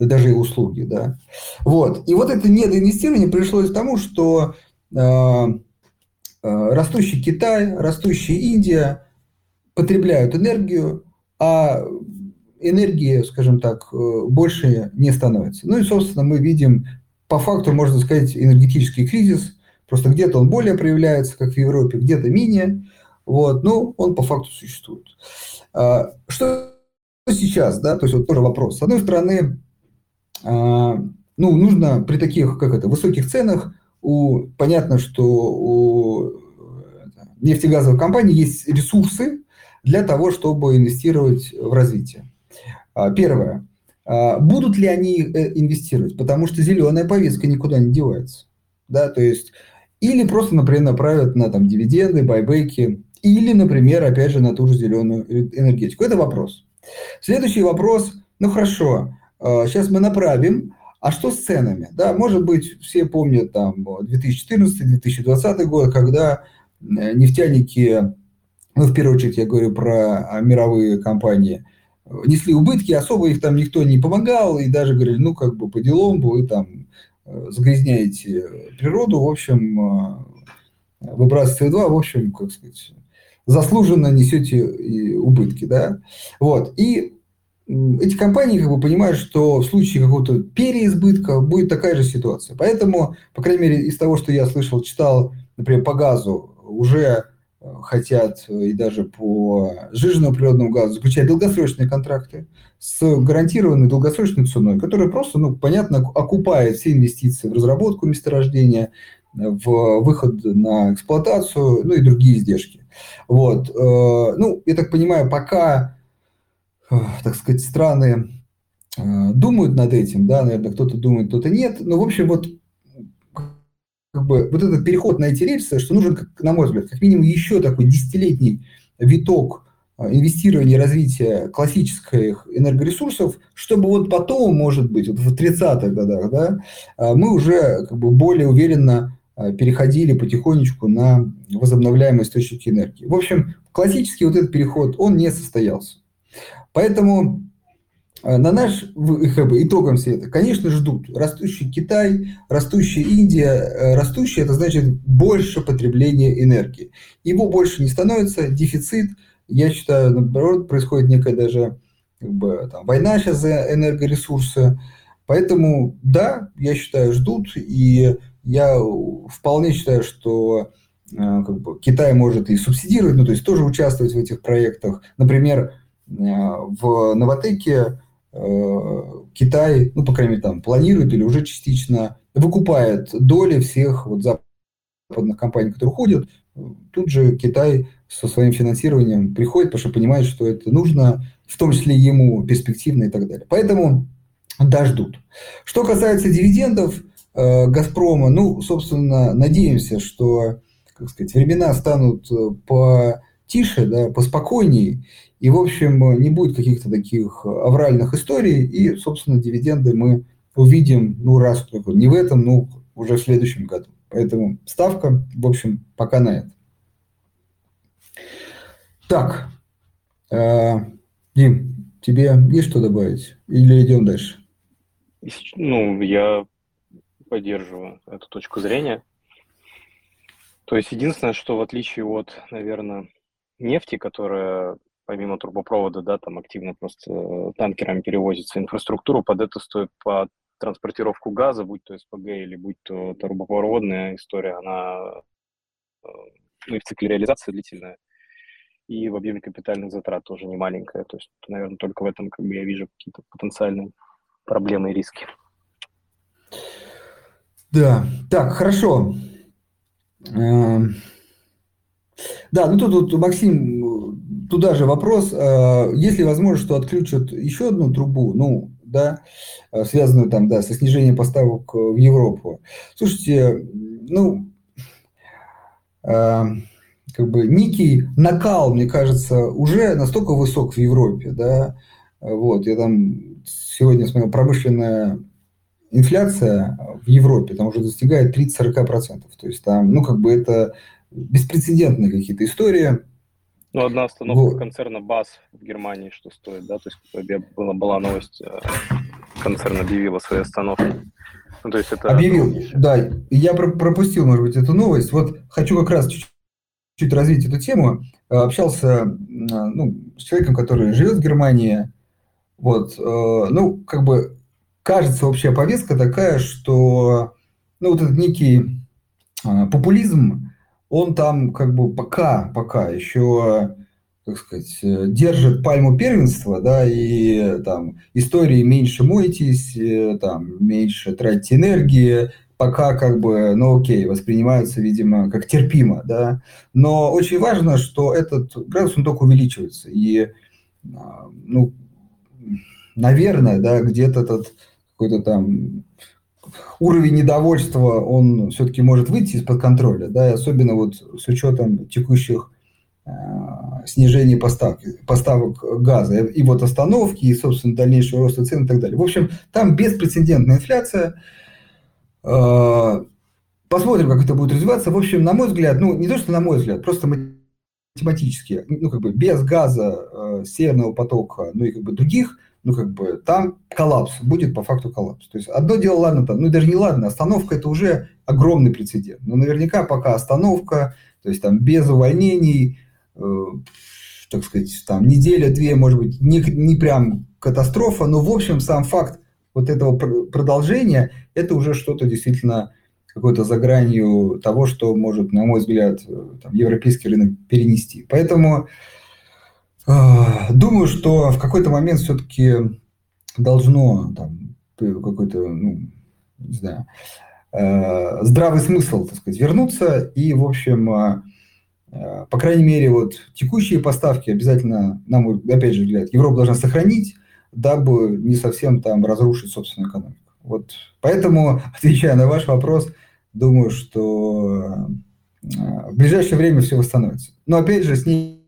да даже и услуги, да. Вот. И вот это недоинвестирование пришлось к тому, что э, э, растущий Китай, растущая Индия потребляют энергию, а энергии, скажем так, э, больше не становится. Ну и, собственно, мы видим, по факту, можно сказать, энергетический кризис. Просто где-то он более проявляется, как в Европе, где-то менее. Вот, но он по факту существует. А, что сейчас, да, то есть вот тоже вопрос. С одной стороны, а, ну, нужно при таких, как это, высоких ценах, у, понятно, что у нефтегазовых компаний есть ресурсы для того, чтобы инвестировать в развитие. А, первое. А, будут ли они э, инвестировать? Потому что зеленая повестка никуда не девается. Да, то есть, или просто, например, направят на там, дивиденды, байбеки, или, например, опять же, на ту же зеленую энергетику. Это вопрос. Следующий вопрос. Ну хорошо, сейчас а, мы направим, а что с ценами? Да, может быть, все помнят там 2014-2020 год, когда э, нефтяники, ну, в первую очередь я говорю про мировые компании, несли убытки, особо их там никто не помогал, и даже говорили, ну, как бы по делам, вы там э, загрязняете природу, в общем, э, выбрасываете СО2, в общем, как сказать, заслуженно несете убытки, да, вот, и эти компании как бы понимают, что в случае какого-то переизбытка будет такая же ситуация. Поэтому, по крайней мере, из того, что я слышал, читал, например, по газу, уже хотят э, и даже по сжиженному природному газу заключать долгосрочные контракты с гарантированной долгосрочной ценой, которая просто, ну, понятно, окупает все инвестиции в разработку месторождения, в выход на эксплуатацию, ну и другие издержки. Вот. Э, ну, я так понимаю, пока, э, так сказать, страны думают над этим, да, наверное, кто-то думает, кто-то нет, но, в общем, вот как бы вот этот переход на эти рельсы, что нужен, как, на мой взгляд, как минимум еще такой десятилетний виток а, инвестирования и развития классических энергоресурсов, чтобы вот потом, может быть, вот в 30-х годах, да, а, мы уже как бы более уверенно а, переходили потихонечку на возобновляемые источники энергии. В общем, классический вот этот переход, он не состоялся. Поэтому на наш как итогом все это, конечно, ждут. Растущий Китай, растущая Индия. Э, растущий – это значит больше потребления энергии. Его больше не становится, дефицит. Я считаю, наоборот, происходит некая даже как бы, там, война сейчас за энергоресурсы. Поэтому, да, я считаю, ждут. И я вполне считаю, что э, как бы, Китай может и субсидировать, ну, то есть тоже участвовать в этих проектах. Например, в Новотеке Э, Китай, ну, по крайней мере, там планирует или уже частично выкупает доли всех вот западных компаний, которые уходят. Тут же Китай со своим финансированием приходит, потому что понимает, что это нужно, в том числе ему перспективно и так далее. Поэтому да, ждут. Что касается дивидендов э, Газпрома, ну, собственно, надеемся, что, как сказать, времена станут э, потише, да, поспокойнее, и, в общем, не будет каких-то таких авральных историй, и, собственно, дивиденды мы увидим, ну, раз не в этом, ну, уже в следующем году. Поэтому ставка, в общем, пока на это. Так, э, Дим, тебе есть что добавить? Или идем дальше? Ну, я поддерживаю эту точку зрения. То есть единственное, что в отличие от, наверное, нефти, которая помимо трубопровода, да, там активно просто э, танкерами перевозится инфраструктуру, под это стоит по транспортировку газа, будь то СПГ или будь то трубопроводная история, она э, ну, и в цикле реализации длительная, и в объеме капитальных затрат тоже не маленькая. То есть, наверное, только в этом как бы я вижу какие-то потенциальные проблемы и риски. Да, так, хорошо. Эм, да, ну тут, тут Максим туда же вопрос, э, есть ли возможность, что отключат еще одну трубу, ну, да, э, связанную там, да, со снижением поставок в Европу. Слушайте, ну, э, как бы некий накал, мне кажется, уже настолько высок в Европе, да, вот, я там сегодня смотрел, промышленная инфляция в Европе там уже достигает 30-40%, то есть там, ну, как бы это беспрецедентные какие-то истории, ну, одна остановка вот. концерна БАС в Германии, что стоит, да, то есть была, была новость, э, концерн объявила свои остановки. Ну, то есть это... Объявил, да, я пропустил, может быть, эту новость. Вот хочу как раз чуть-чуть развить эту тему. Э, общался ну, с человеком, который живет в Германии. Вот, э, ну, как бы кажется общая повестка такая, что ну, вот этот некий популизм, он там как бы пока, пока еще, как сказать, держит пальму первенства, да, и там истории меньше мойтесь, э, там меньше тратите энергии, пока как бы, ну окей, воспринимаются, видимо, как терпимо, да. Но очень важно, что этот градус, он только увеличивается. И, а, ну, наверное, да, где-то этот какой-то там уровень недовольства, он все-таки может выйти из-под контроля, да, и особенно вот с учетом текущих э, снижения поставки, поставок газа, и вот остановки, и, собственно, дальнейшего роста цен и так далее. В общем, там беспрецедентная инфляция. Э, посмотрим, как это будет развиваться. В общем, на мой взгляд, ну, не то, что на мой взгляд, просто математически, ну, как бы без газа, э, Северного потока, ну, и как бы других – ну, как бы, там коллапс, будет по факту коллапс. То есть, одно дело, ладно, там, ну, даже не ладно, остановка – это уже огромный прецедент. Но наверняка пока остановка, то есть, там, без увольнений, э, так сказать, там, неделя-две, может быть, не, не прям катастрофа, но, в общем, сам факт вот этого продолжения – это уже что-то действительно какое-то за гранью того, что может, на мой взгляд, э, там, европейский рынок перенести. Поэтому думаю, что в какой-то момент все-таки должно там какой-то, ну, не знаю, э, здравый смысл, так сказать, вернуться. И, в общем, э, э, по крайней мере, вот текущие поставки обязательно, нам, опять же, взгляд, Европа должна сохранить, дабы не совсем там разрушить собственную экономику. Вот поэтому, *laughs* отвечая на ваш вопрос, думаю, что в ближайшее время все восстановится. Но опять же, с ней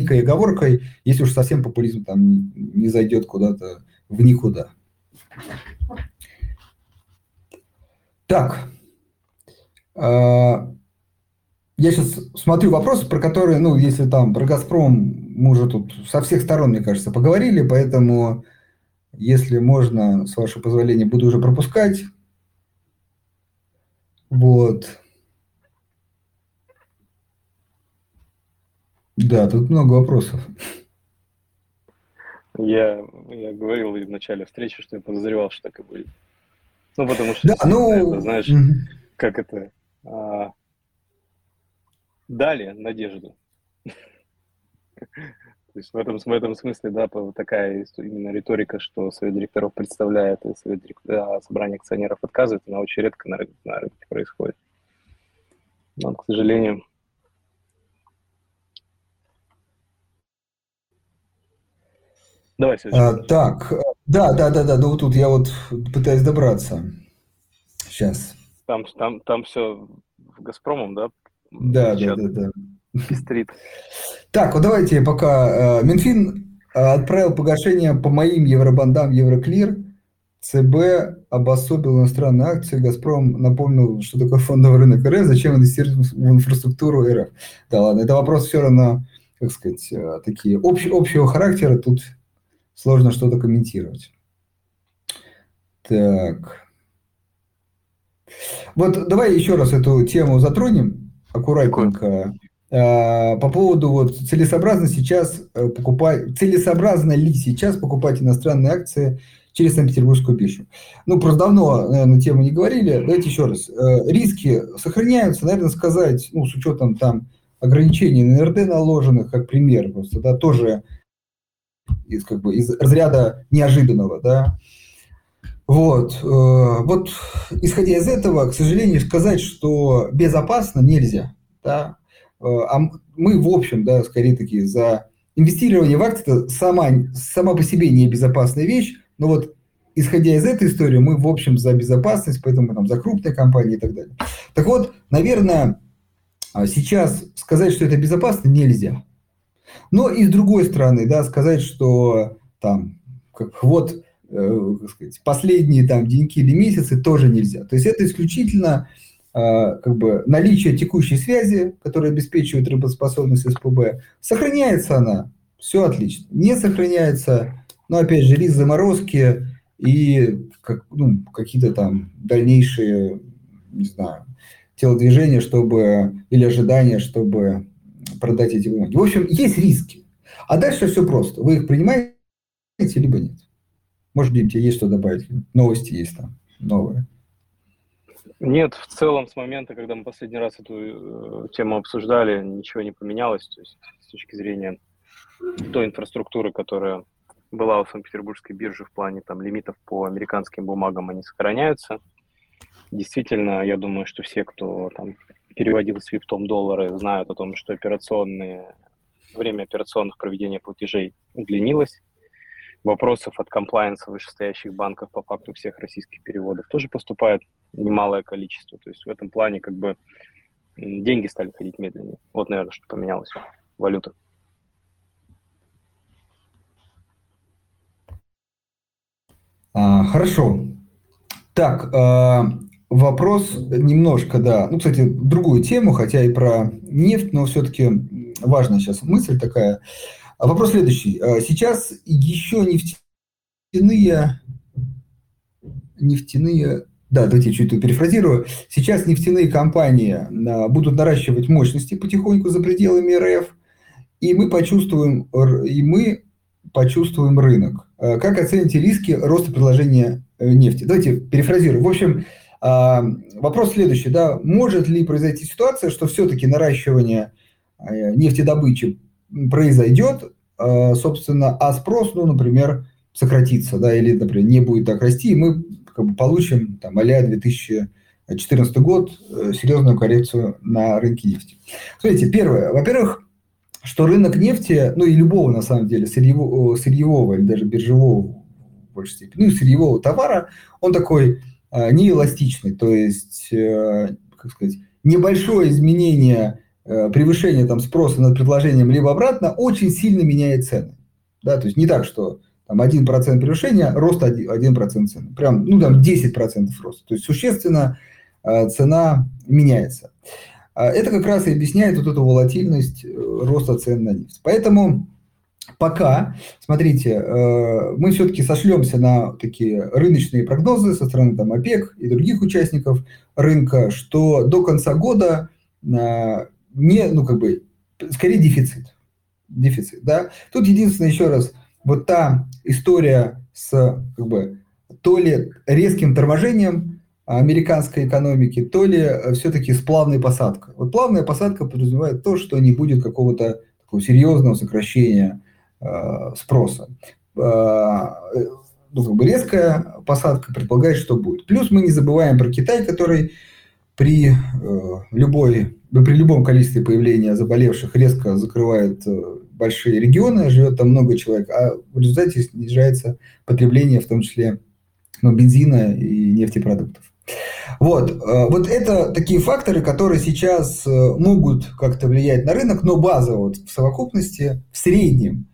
некой оговоркой, если уж совсем популизм там не, не зайдет куда-то в никуда. Так, а, я сейчас смотрю вопросы, про которые, ну, если там про «Газпром» мы уже тут со всех сторон, мне кажется, поговорили, поэтому, если можно, с вашего позволения, буду уже пропускать. Вот. Да, тут много вопросов. Я, я говорил в начале встречи, что я подозревал, что так и будет. Ну, потому что, да, ну... это, знаешь, угу. как это... А, дали надежду. То есть в этом, в этом смысле, да, такая именно риторика, что совет директоров представляет, и совет директоров, а собрание акционеров отказывает, она очень редко на рынке происходит. Но, к сожалению, Давай, а, так, да, да, да, да, ну тут я вот пытаюсь добраться. Сейчас. Там, там, там все в Газпромом, да? Да, да, да, да. Пестрит. Так, вот давайте пока. Э, Минфин э, отправил погашение по моим евробандам Евроклир. ЦБ обособил иностранные акции. Газпром напомнил, что такое фондовый рынок РФ, зачем инвестировать в инфраструктуру РФ. Да ладно, это вопрос все равно, как сказать, э, такие общ, общего характера. Тут сложно что-то комментировать. Так. Вот давай еще раз эту тему затронем аккуратненько. А, по поводу вот целесообразно сейчас э, покупать, целесообразно ли сейчас покупать иностранные акции через Санкт-Петербургскую биржу. Ну, просто давно, наверное, тему не говорили. Давайте еще раз. Э, риски сохраняются, наверное, сказать, ну, с учетом там ограничений на НРД наложенных, как пример, просто, да, тоже из, как бы, из разряда неожиданного, да. Вот, э, вот, исходя из этого, к сожалению, сказать, что безопасно нельзя, да. Э, а мы, в общем, да, скорее таки за инвестирование в акции это сама, сама по себе не безопасная вещь, но вот исходя из этой истории, мы, в общем, за безопасность, поэтому там за крупные компании и так далее. Так вот, наверное, а сейчас сказать, что это безопасно, нельзя. Но и с другой стороны, да, сказать, что там, как, вот, э, сказать, последние там деньки или месяцы тоже нельзя. То есть это исключительно э, как бы наличие текущей связи, которая обеспечивает работоспособность СПБ. Сохраняется она, все отлично. Не сохраняется, но опять же, риск заморозки и как, ну, какие-то там дальнейшие, не знаю, телодвижения, чтобы, или ожидания, чтобы продать эти бумаги. В общем, есть риски. А дальше все просто. Вы их принимаете, либо нет. Может, Дим, тебе есть что добавить? Новости есть там новые. Нет, в целом с момента, когда мы последний раз эту э, тему обсуждали, ничего не поменялось. То есть с точки зрения той инфраструктуры, которая была у Санкт-Петербургской биржи в плане там лимитов по американским бумагам, они сохраняются. Действительно, я думаю, что все, кто там переводил свифтом доллары, знают о том, что операционные, время операционных проведения платежей удлинилось. Вопросов от комплайенса вышестоящих банков по факту всех российских переводов тоже поступает немалое количество. То есть в этом плане как бы деньги стали ходить медленнее. Вот, наверное, что поменялось. Валюта. А, хорошо. Так, а, вопрос немножко, да. Ну, кстати, другую тему, хотя и про нефть, но все-таки важная сейчас мысль такая. А вопрос следующий. А, сейчас еще нефтяные, нефтяные, да, давайте чуть перефразирую. Сейчас нефтяные компании а, будут наращивать мощности потихоньку за пределами РФ, и мы почувствуем, и мы почувствуем рынок. Как оцените риски роста предложения э, нефти? Давайте перефразирую. В общем, вопрос следующий. Да, может ли произойти ситуация, что все-таки наращивание э, нефтедобычи произойдет, э, собственно, а спрос, ну, например, сократится, да, или, например, не будет так расти, и мы как бы, получим там а 2014 год э, серьезную коррекцию на рынке нефти. Смотрите, первое, во-первых, что рынок нефти, ну и любого на самом деле сырьевого, сырьевого или даже биржевого в большей степени, ну сырьевого товара, он такой неэластичный, то есть, э, как сказать, небольшое изменение Э, превышение там, спроса над предложением либо обратно очень сильно меняет цены. Да, то есть не так, что там 1% превышения, рост 1%, 1% цены. Прям, ну там 10% роста. То есть существенно э, цена меняется. А это как раз и объясняет вот эту волатильность роста цен на нефть. Поэтому пока, смотрите, мы все-таки сошлемся на такие рыночные прогнозы со стороны там, ОПЕК и других участников рынка, что до конца года не, ну, как бы, скорее дефицит. Дефицит, да. Тут единственное, еще раз, вот та история с, как бы, то ли резким торможением американской экономики, то ли все-таки с плавной посадкой. Вот плавная посадка подразумевает то, что не будет какого-то такого серьезного сокращения э, спроса. Э, ну, как бы резкая посадка предполагает, что будет. Плюс мы не забываем про Китай, который при э, любой при любом количестве появления заболевших резко закрывает э, большие регионы, живет там много человек, а в результате снижается потребление, в том числе ну, бензина и нефтепродуктов. Вот, э, вот это такие факторы, которые сейчас э, могут как-то влиять на рынок, но базово вот в совокупности, в среднем,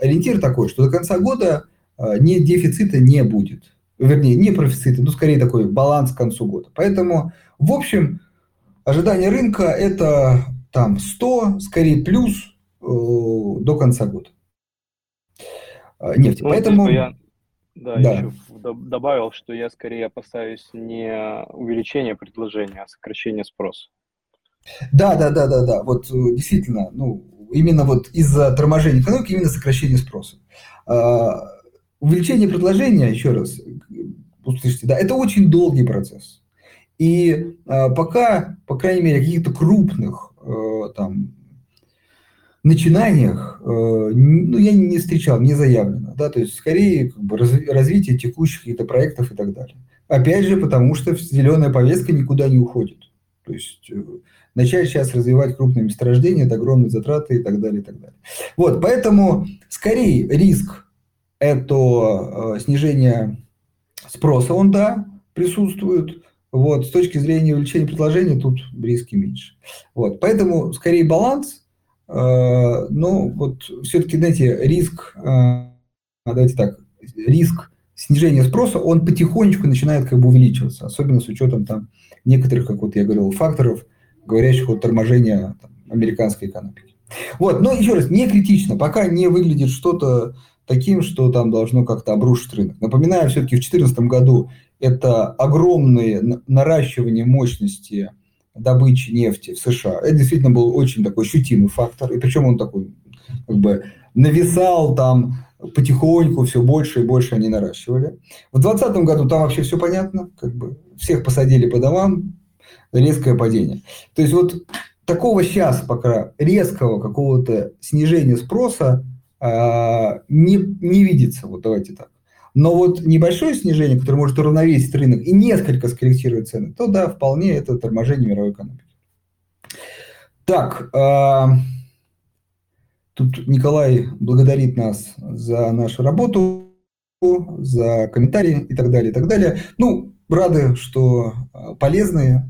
ориентир такой, что до конца года не дефицита не будет. Вернее, не профицита, ну, скорее такой баланс к концу года. Поэтому, в общем, Ожидание рынка – это там 100, скорее плюс э, до конца года. Э, нефти. Ну, Поэтому... Я, да, да. еще добавил, что я скорее опасаюсь не увеличения предложения, а сокращения спроса. Да, да, да, да, да. Вот э, действительно, ну, именно вот из-за торможения экономики, именно сокращение спроса. А, увеличение предложения, еще раз, услышите, да, это очень долгий процесс. И э, пока, по крайней мере, каких-то крупных э, там начинаниях, э, ну, я не встречал, не заявлено, да, то есть скорее как бы, разви- развитие текущих каких-то проектов и так далее. Опять же, потому что зеленая повестка никуда не уходит. То есть э, начать сейчас развивать крупные месторождения, это огромные затраты и так далее, и так далее. Вот, поэтому скорее риск это э, снижение спроса, он, да, присутствует, вот, с точки зрения увеличения предложения тут риски меньше. Вот, поэтому скорее баланс, э, но вот все-таки, знаете, риск, э, давайте так, риск снижения спроса, он потихонечку начинает как бы увеличиваться, особенно с учетом там некоторых, как вот я говорил, факторов, говорящих о торможении там, американской экономики. Вот, но еще раз, не критично, пока не выглядит что-то таким, что там должно как-то обрушить рынок. Напоминаю, все-таки в 2014 году это огромное наращивание мощности добычи нефти в США. Это действительно был очень такой ощутимый фактор, и причем он такой как бы нависал там потихоньку, все больше и больше они наращивали. В 2020 году там вообще все понятно, как бы всех посадили по домам, резкое падение. То есть вот такого сейчас пока резкого какого-то снижения спроса а, не, не видится, вот давайте так. Но вот небольшое снижение, которое может уравновесить рынок и несколько скорректировать цены, то да, вполне это торможение мировой экономики. Так, э, тут Николай благодарит нас за нашу работу, за комментарии и так далее, и так далее. Ну, рады, что а, полезные,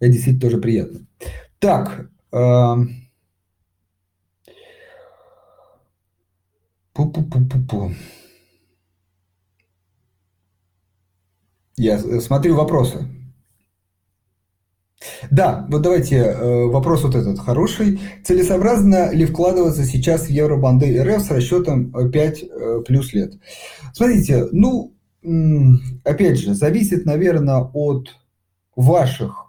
это действительно тоже приятно. Так, э, Пу-пу-пу-пу-пу. Я смотрю вопросы. Да, вот давайте э, вопрос вот этот хороший. Целесообразно ли вкладываться сейчас в евробанды РФ с расчетом 5 э, плюс лет? Смотрите, ну, опять же, зависит, наверное, от ваших, э,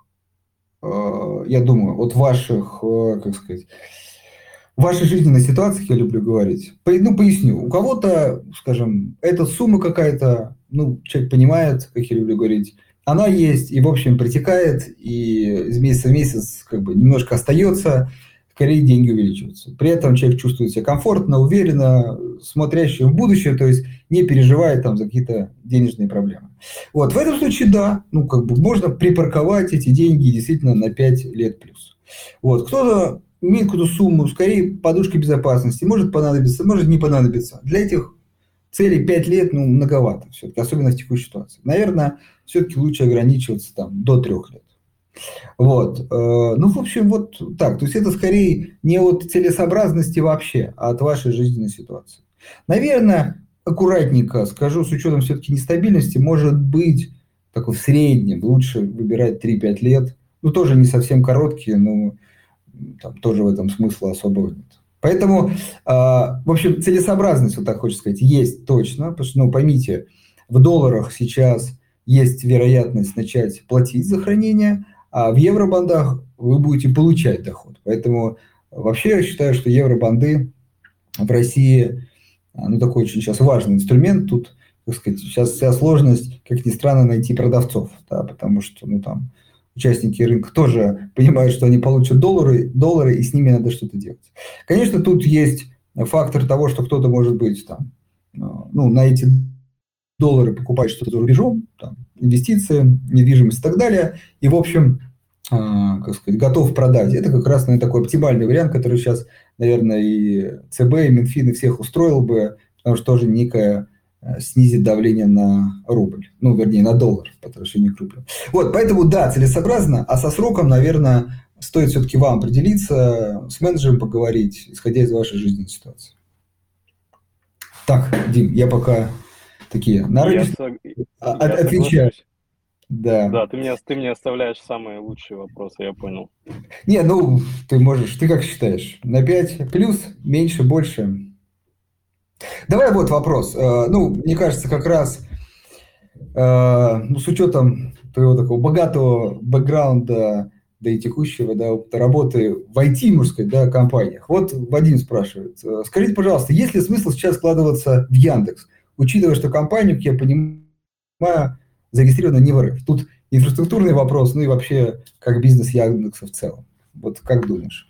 я думаю, от ваших, как сказать, вашей жизненной ситуации, я люблю говорить. Ну, поясню. У кого-то, скажем, эта сумма какая-то, ну, человек понимает, как я люблю говорить, она есть и, в общем, протекает, и из месяца в месяц как бы немножко остается, скорее деньги увеличиваются. При этом человек чувствует себя комфортно, уверенно, смотрящий в будущее, то есть не переживает там за какие-то денежные проблемы. Вот, в этом случае, да, ну, как бы можно припарковать эти деньги действительно на 5 лет плюс. Вот, кто-то имеет какую-то сумму, скорее подушки безопасности, может понадобиться, может не понадобиться. Для этих целей 5 лет, ну, многовато все-таки, особенно в текущей ситуации. Наверное, все-таки лучше ограничиваться там до 3 лет. Вот. Э, ну, в общем, вот так. То есть это скорее не от целесообразности вообще, а от вашей жизненной ситуации. Наверное, аккуратненько скажу, с учетом все-таки нестабильности, может быть, такой в среднем лучше выбирать 3-5 лет. Ну, тоже не совсем короткие, но там тоже в этом смысла особого нет. Поэтому, э, в общем, целесообразность, вот так хочется сказать, есть точно, потому что, ну, поймите, в долларах сейчас есть вероятность начать платить за хранение, а в евробандах вы будете получать доход. Поэтому вообще я считаю, что евробанды в России, ну, такой очень сейчас важный инструмент. Тут, так сказать, сейчас вся сложность, как ни странно, найти продавцов, да, потому что, ну, там, участники рынка тоже понимают, что они получат доллары, доллары, и с ними надо что-то делать. Конечно, тут есть фактор того, что кто-то может быть там, э, ну, на эти доллары покупать что-то за рубежом, там, инвестиции, недвижимость и так далее, и, в общем, э, как сказать, готов продать. Это как раз наверное, такой оптимальный вариант, который сейчас, наверное, и ЦБ, и Минфин, и всех устроил бы, потому что тоже некая Э, снизит давление на рубль, ну, вернее, на доллар по отношению к рублю. Вот, поэтому, да, целесообразно, а со сроком, наверное, стоит все-таки вам определиться, с менеджером поговорить, исходя из вашей жизненной ситуации. Так, Дим, я пока такие на рынке а, отвечаю. Да. Да, ты мне, ты мне оставляешь самые лучшие вопросы, я понял. Не, ну, ты можешь, ты как считаешь? На 5 плюс, меньше, больше? Давай вот вопрос. Э, ну, мне кажется, как раз э, ну, с учетом твоего такого богатого бэкграунда, да и текущего да, опыта работы в IT, можно сказать, да, компаниях. Вот Вадим спрашивает. Э, скажите, пожалуйста, есть ли смысл сейчас складываться в Яндекс, учитывая, что компания, как я понимаю, зарегистрирована не в РФ? Тут инфраструктурный вопрос, ну и вообще, как бизнес Яндекса в целом. Вот как думаешь?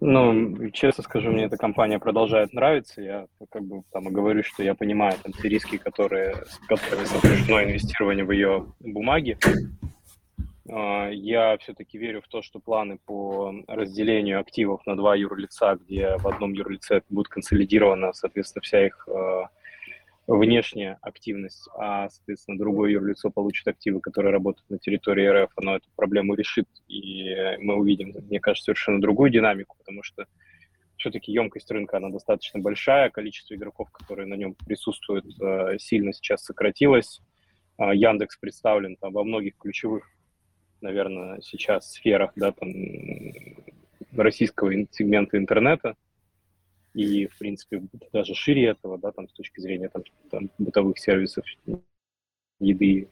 Ну, честно скажу, мне эта компания продолжает нравиться. Я как бы там говорю, что я понимаю там те риски, которые, которые сопряжено инвестирование в ее бумаги. А, я все-таки верю в то, что планы по разделению активов на два юрлица, где в одном юрлице будет консолидирована, соответственно, вся их а, внешняя активность, а, соответственно, другое юрлицо получит активы, которые работают на территории РФ, оно эту проблему решит, и мы увидим, мне кажется, совершенно другую динамику, потому что все-таки емкость рынка, она достаточно большая, количество игроков, которые на нем присутствуют, э, сильно сейчас сократилось. А, Яндекс представлен там во многих ключевых, наверное, сейчас сферах, да, там, российского сегмента интернета, и, в принципе, даже шире этого, да, там, с точки зрения там, там, бытовых сервисов, еды,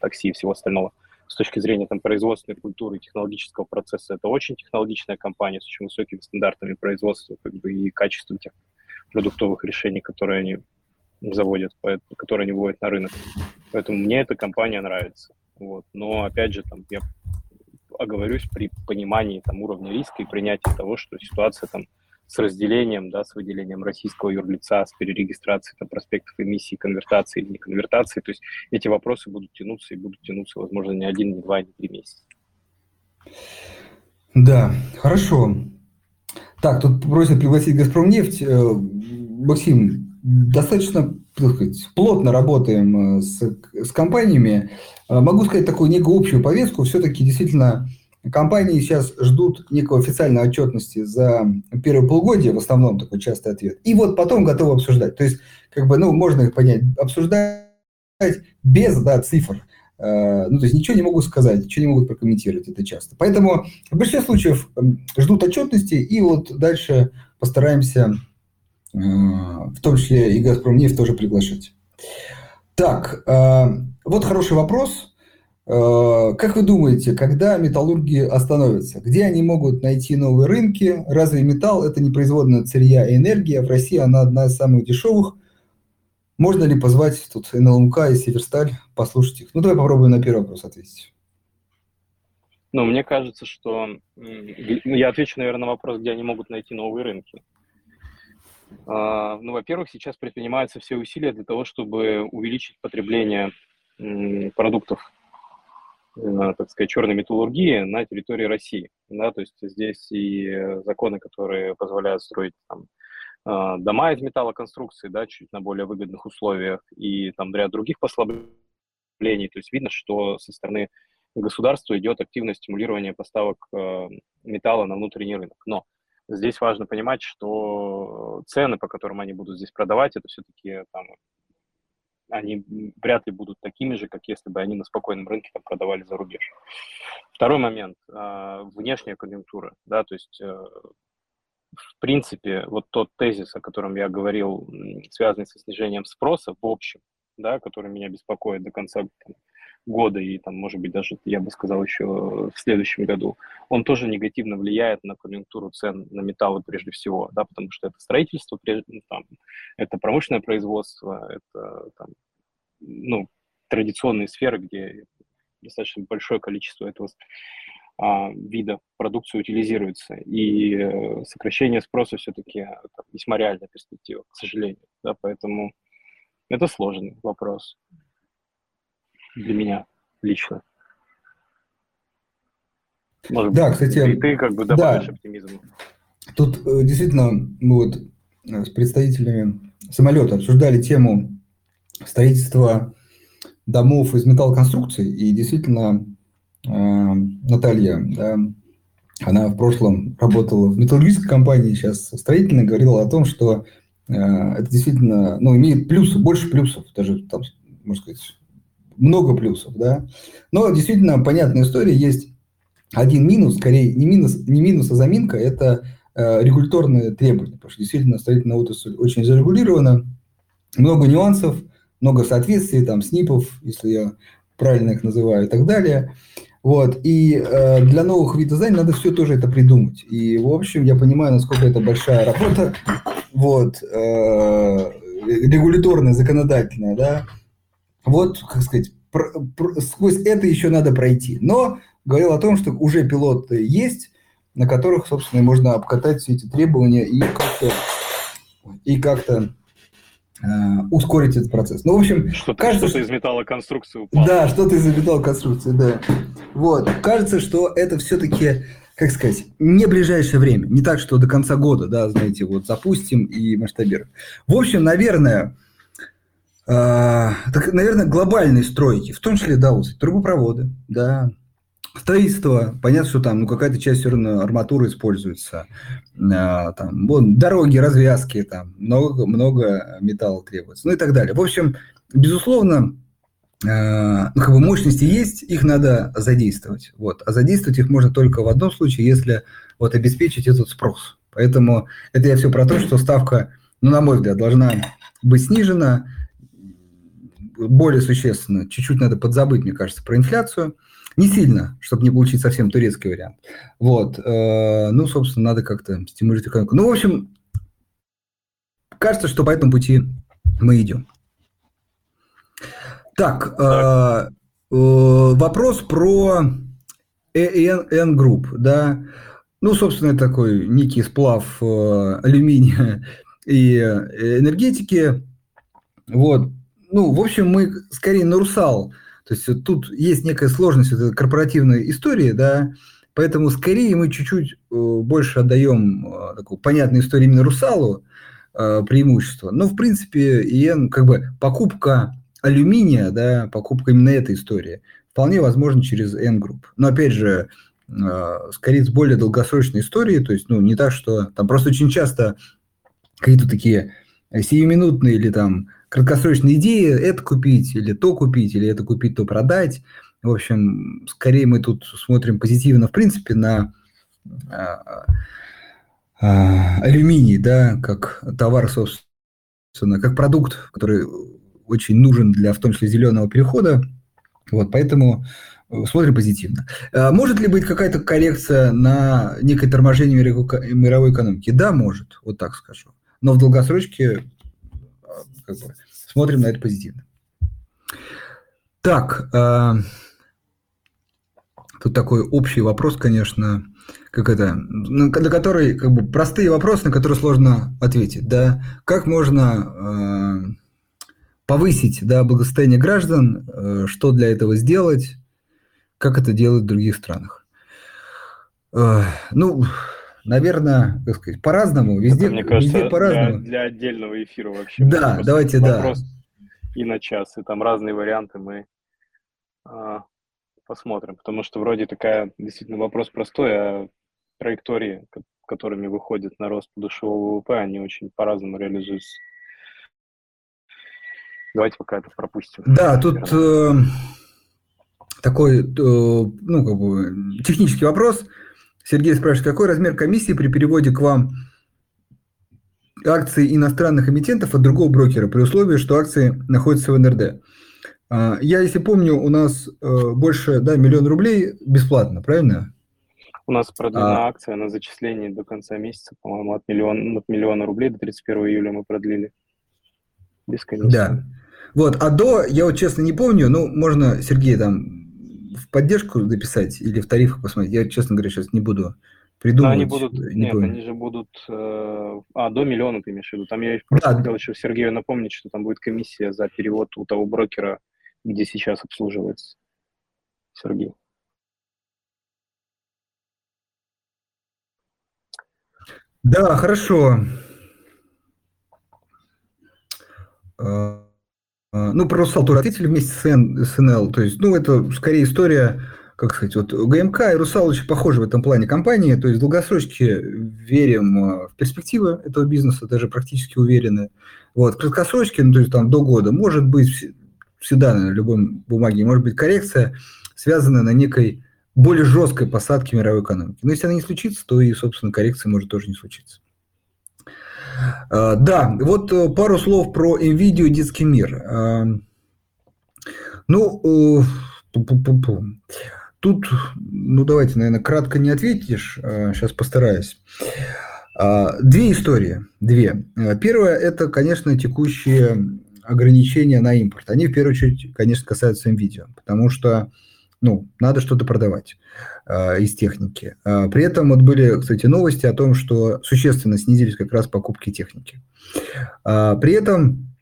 такси и всего остального. С точки зрения там, производственной культуры и технологического процесса, это очень технологичная компания с очень высокими стандартами производства как бы, и качеством тех продуктовых решений, которые они заводят, которые они выводят на рынок. Поэтому мне эта компания нравится. Вот. Но, опять же, там, я оговорюсь при понимании там, уровня риска и принятии того, что ситуация там с разделением, да, с выделением российского юрлица, с перерегистрацией там, проспектов эмиссии, конвертации или не конвертации. То есть эти вопросы будут тянуться и будут тянуться, возможно, не один, не два, не три месяца. Да, хорошо. Так, тут просят пригласить «Газпромнефть». Э, Максим, достаточно плотно работаем э, с, с компаниями. Э, могу сказать такую некую общую повестку. Все-таки действительно компании сейчас ждут некой официальной отчетности за первое полугодие, в основном такой частый ответ. И вот потом готовы обсуждать. То есть, как бы, ну, можно их понять, обсуждать без да, цифр. Э, ну, то есть ничего не могут сказать, ничего не могут прокомментировать, это часто. Поэтому в большинстве случаев ждут отчетности, и вот дальше постараемся в том числе и «Газпромнефть» тоже приглашать. Так, э, вот хороший вопрос. Э, как вы думаете, когда металлурги остановятся? Где они могут найти новые рынки? Разве металл – это не производная сырья и энергия? В России она одна из самых дешевых. Можно ли позвать тут НЛМК и Северсталь, послушать их? Ну, давай попробуем на первый вопрос ответить. Ну, мне кажется, что... Ну, я отвечу, наверное, на вопрос, где они могут найти новые рынки. А, ну, во-первых, сейчас предпринимаются все усилия для того, чтобы увеличить потребление продуктов, э, так сказать, черной металлургии на территории России. Да, то есть здесь и законы, которые позволяют строить там, а, дома из металлоконструкции, да, чуть на более выгодных условиях, и там ряд других послаблений. То есть видно, что со стороны государства идет активное стимулирование поставок э, металла на внутренний рынок. Но Здесь важно понимать, что цены, по которым они будут здесь продавать, это все-таки там, они вряд ли будут такими же, как если бы они на спокойном рынке там, продавали за рубеж. Второй момент э, – внешняя конъюнктура. Да, то есть, э, в принципе, вот тот тезис, о котором я говорил, связанный со снижением спроса в общем, да, который меня беспокоит до конца года и, там, может быть, даже, я бы сказал, еще в следующем году, он тоже негативно влияет на конъюнктуру цен на металлы прежде всего, да, потому что это строительство, ну, там, это промышленное производство, это там, ну, традиционные сферы, где достаточно большое количество этого а, вида продукции утилизируется. И э, сокращение спроса все-таки весьма реальная перспектива, к сожалению. Да, поэтому это сложный вопрос для меня лично. Может, да, кстати, и ты как бы добавишь да. оптимизм. Тут э, действительно мы вот э, с представителями самолета обсуждали тему строительства домов из металлоконструкций, и действительно э, Наталья, да, она в прошлом работала в металлургической компании, сейчас строительной, говорила о том, что это действительно, ну, имеет плюсы, больше плюсов, даже там, можно сказать, много плюсов, да. Но действительно понятная история, есть один минус, скорее не минус, не минус, а заминка, это э, регуляторные требования, потому что действительно строительная отрасль очень зарегулирована, много нюансов, много соответствий, там, СНИПов, если я правильно их называю, и так далее. Вот. И э, для новых видов зданий надо все тоже это придумать. И, в общем, я понимаю, насколько это большая работа. Вот. Э, регуляторная, законодательная, да вот, как сказать, про, про, сквозь это еще надо пройти. Но говорил о том, что уже пилоты есть, на которых, собственно, можно обкатать все эти требования и как-то и как-то э, ускорить этот процесс. Ну, в общем, что-то, кажется, что-то из металлоконструкции упало. Да, что-то из металлоконструкции, да. Вот, кажется, что это все-таки, как сказать, не ближайшее время. Не так, что до конца года, да, знаете, вот запустим и масштабируем. В общем, наверное, а, так, наверное, глобальные стройки, в том числе, да, вот, трубопроводы, да, строительство, понятно, что там, ну, какая-то часть все равно арматуры используется, а, там, вон, дороги, развязки, там, много, много металла требуется, ну и так далее. В общем, безусловно, а, ну, как бы мощности есть, их надо задействовать, вот, а задействовать их можно только в одном случае, если вот обеспечить этот спрос. Поэтому это я все про то, что ставка, ну, на мой взгляд, должна быть снижена, более существенно, чуть-чуть надо подзабыть, мне кажется, про инфляцию. Не сильно, чтобы не получить совсем турецкий вариант. Вот. Э, ну, собственно, надо как-то стимулировать экономику. Ну, в общем, кажется, что по этому пути мы идем. Так, э, э, вопрос про N Group, да. ну, собственно, такой некий сплав алюминия *laughs* и энергетики. Вот. Ну, в общем, мы скорее на русал. То есть вот тут есть некая сложность вот этой корпоративной истории, да, поэтому скорее мы чуть-чуть э, больше отдаем э, такую понятной истории именно русалу э, преимущество. Но, в принципе, ИН, как бы покупка алюминия, да, покупка именно этой истории, вполне возможно через N-Group. Но, опять же, скорее с более долгосрочной историей, то есть, ну, не так, что там просто очень часто какие-то такие сиюминутные или там краткосрочные идеи, это купить или то купить, или это купить, то продать. В общем, скорее мы тут смотрим позитивно, в принципе, на а, а, алюминий, да, как товар, собственно, как продукт, который очень нужен для, в том числе, зеленого перехода. Вот, поэтому э, смотрим позитивно. А может ли быть какая-то коррекция на некое торможение мировой экономики? Да, может, вот так скажу. Но в долгосрочке как бы, смотрим на это позитивно. Так, э, тут такой общий вопрос, конечно, как это, на который как бы простые вопросы, на которые сложно ответить, да, как можно э, повысить, да, благосостояние граждан, э, что для этого сделать, как это делают в других странах. Э, ну, наверное, как сказать, по-разному, везде, Это, мне кажется, везде по-разному. Для, для отдельного эфира вообще. Да, давайте, вопрос да. И на час, и там разные варианты мы а, посмотрим, потому что вроде такая действительно вопрос простой, а траектории, которыми выходит на рост подушевого ВВП, они очень по-разному реализуются. Давайте пока это пропустим. Да, тут э, такой, э, ну, как бы, технический вопрос. Сергей спрашивает, какой размер комиссии при переводе к вам акций иностранных эмитентов от другого брокера при условии, что акции находятся в НРД? А, я, если помню, у нас э, больше да, миллион рублей бесплатно, правильно? У нас продлена а... акция на зачисление до конца месяца, по-моему, от миллиона, от миллиона рублей до 31 июля мы продлили. Без комиссии. Да. Вот, а до, я вот честно не помню, ну, можно, Сергей, там, в поддержку дописать или в тарифах посмотреть? Я, честно говоря, сейчас не буду придумывать. Но они будут, не нет, помню. они же будут, э, а, до миллиона ты имеешь в виду. Там я просто да. хотел еще Сергею напомнить, что там будет комиссия за перевод у того брокера, где сейчас обслуживается Сергей. Да, хорошо. А, ну, про Русал ответили вместе с, Н, с НЛ. То есть, ну, это скорее история, как сказать, вот ГМК и очень похожи в этом плане компании. То есть, в долгосрочке верим а, в перспективы этого бизнеса, даже практически уверены. Вот, в краткосрочке, ну, то есть, там, до года, может быть, всегда на любой бумаге может быть коррекция, связанная на некой более жесткой посадке мировой экономики. Но если она не случится, то и, собственно, коррекция может тоже не случиться. А, да, вот э, пару слов про NVIDIA и детский мир. А, ну, э, тут, ну давайте, наверное, кратко не ответишь, сейчас постараюсь. Две истории, две. Первая – это, конечно, текущие ограничения на импорт. Они, в первую очередь, конечно, касаются NVIDIA, потому что ну, надо что-то продавать э, из техники. Э, при этом вот были, кстати, новости о том, что существенно снизились как раз покупки техники. Э, при этом,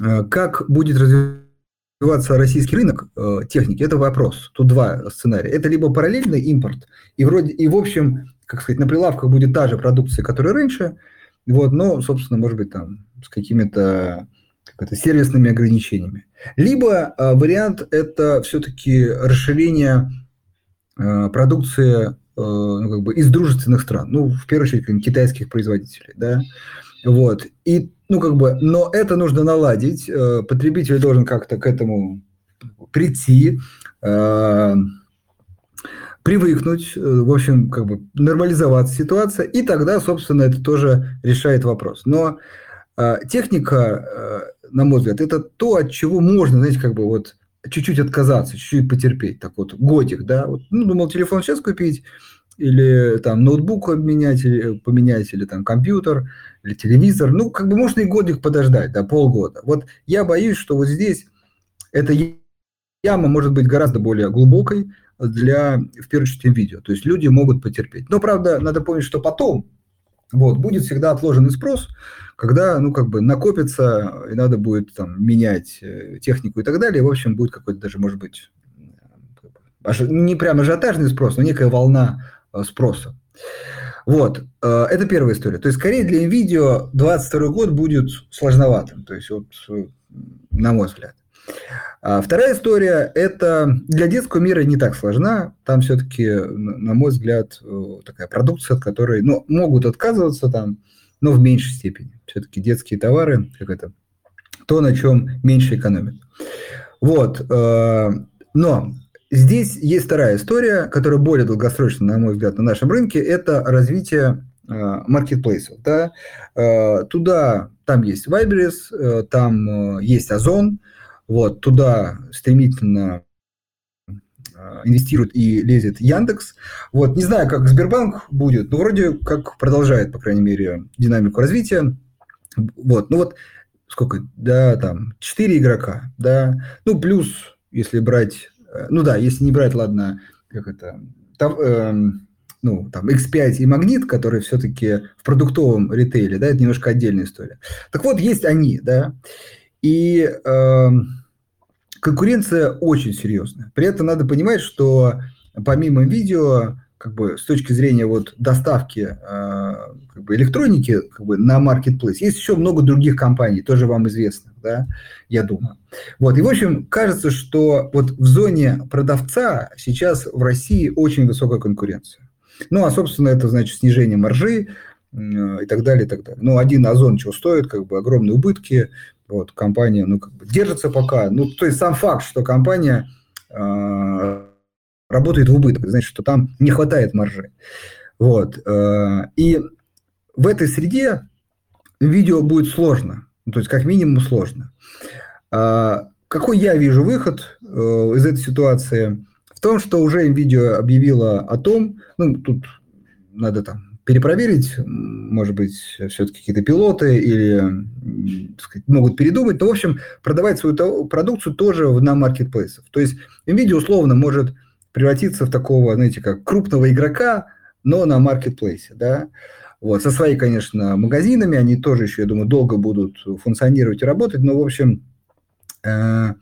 э, как будет развиваться российский рынок э, техники, это вопрос. Тут два сценария. Это либо параллельный импорт, и вроде, и в общем, как сказать, на прилавках будет та же продукция, которая раньше, вот, но, собственно, может быть, там с какими-то сервисными ограничениями. Либо э, вариант – это все-таки расширение э, продукции э, ну, как бы из дружественных стран, ну, в первую очередь, китайских производителей, да, вот, и, ну, как бы, но это нужно наладить, потребитель должен как-то к этому прийти, привыкнуть, в общем, как бы нормализоваться ситуация, и тогда, собственно, это тоже решает вопрос. Но техника на мой взгляд, это то, от чего можно, знаете, как бы вот чуть-чуть отказаться, чуть-чуть потерпеть. Так вот, годик, да, вот, ну, думал, телефон сейчас купить, или там ноутбук обменять, или поменять, или там компьютер, или телевизор. Ну, как бы можно и годик подождать, да, полгода. Вот я боюсь, что вот здесь это яма может быть гораздо более глубокой для, в первую очередь, видео. То есть люди могут потерпеть. Но, правда, надо помнить, что потом вот, будет всегда отложенный спрос, когда, ну, как бы накопится, и надо будет там менять э, технику и так далее. В общем, будет какой-то даже, может быть, не прям ажиотажный спрос, но некая волна э, спроса. Вот, э, это первая история. То есть, скорее для NVIDIA 22 год будет сложноватым, то есть, вот, на мой взгляд. А вторая история – это для детского мира не так сложна. Там все-таки, на мой взгляд, такая продукция, от которой ну, могут отказываться там, но в меньшей степени. Все-таки детские товары, как это, то, на чем меньше экономят. Вот. Э, но здесь есть вторая история, которая более долгосрочна, на мой взгляд, на нашем рынке. Это развитие э, маркетплейсов. Да? Э, туда, там есть Вайберис, там есть Озон, вот, туда стремительно инвестирует и лезет Яндекс. Вот, не знаю, как Сбербанк будет, но вроде как продолжает, по крайней мере, динамику развития. Вот, ну вот сколько, да, там, 4 игрока, да, ну плюс, если брать, э, ну да, если не брать, ладно, как это, там, э, ну, там, X5 и Магнит, которые все-таки в продуктовом ритейле, да, это немножко отдельная история. Так вот, есть они, да, и э, конкуренция очень серьезная. При этом надо понимать, что помимо видео, как бы с точки зрения вот доставки э, как бы электроники как бы на marketplace, есть еще много других компаний, тоже вам известно, да, я думаю. Вот, и в общем, кажется, что вот в зоне продавца сейчас в России очень высокая конкуренция. Ну, а, собственно, это значит снижение маржи, и так далее, и так далее. Ну, один озон чего стоит, как бы огромные убытки, вот, компания, ну, как бы держится пока. Ну, то есть сам факт, что компания э, работает в убыток, значит, что там не хватает маржи. Вот. Э, и в этой среде видео будет сложно. Ну, то есть, как минимум, сложно. Э, какой я вижу выход э, из этой ситуации? В том, что уже видео объявила о том, ну, тут надо там перепроверить, может быть, все-таки какие-то пилоты или сказать, могут передумать. Но, в общем, продавать свою продукцию тоже на маркетплейсах. То есть NVIDIA условно может превратиться в такого, знаете, как крупного игрока, но на маркетплейсе, да. Вот, со своими, конечно, магазинами, они тоже еще, я думаю, долго будут функционировать и работать, но, в общем, э,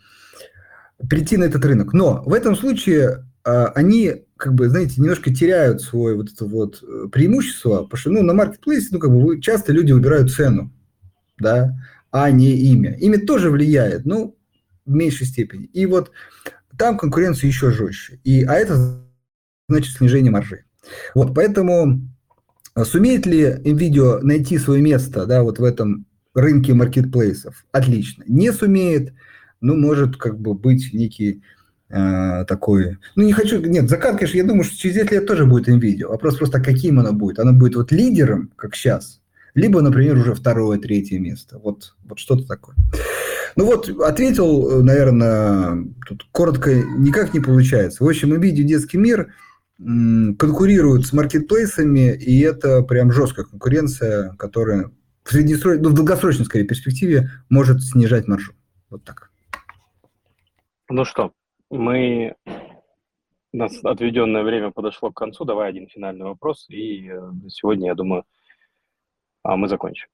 прийти на этот рынок. Но в этом случае э, они как бы, знаете, немножко теряют свое вот это вот э, преимущество, потому что, ну, на маркетплейсе, ну, как бы, часто люди выбирают цену, да, а не имя. Имя тоже влияет, но в меньшей степени. И вот там конкуренция еще жестче. И, а это значит снижение маржи. Вот, поэтому э, сумеет ли NVIDIA найти свое место, да, вот в этом рынке маркетплейсов? Отлично. Не сумеет, ну, может как бы быть некий такой... Ну, не хочу... Нет, закат, конечно, я думаю, что через 10 лет тоже будет NVIDIA. Вопрос просто, каким она будет. Она будет вот лидером, как сейчас, либо, например, уже второе, третье место. Вот, вот что-то такое. Ну вот, ответил, наверное, тут коротко никак не получается. В общем, NVIDIA детский мир конкурируют с маркетплейсами, и это прям жесткая конкуренция, которая в, среднесрочной, ну, в долгосрочной, скорее, перспективе может снижать маржу. Вот так. Ну что, мы у нас отведенное время подошло к концу. Давай один финальный вопрос, и э, сегодня, я думаю, а, мы закончим.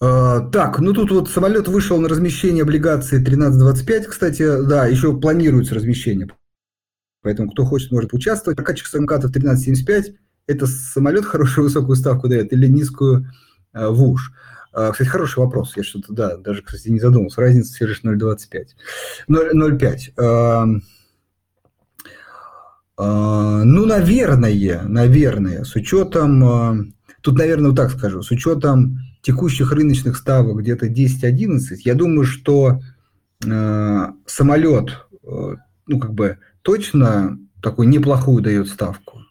А, так, ну тут вот самолет вышел на размещение облигации 1325, кстати, да, еще планируется размещение. Поэтому кто хочет, может участвовать. Прокатчик самокатов 1375 – это самолет *laughs* хорошую высокую ставку дает или низкую э, ВУШ? А, кстати, хороший вопрос. Я что-то, да, даже, кстати, не задумался. Разница всего лишь 0,25. 0,5. Ну, наверное, наверное, с учетом, а, тут, наверное, вот так скажу, с учетом текущих рыночных ставок где-то 10-11, я думаю, что а, самолет, ну, как бы, точно такую неплохую дает ставку.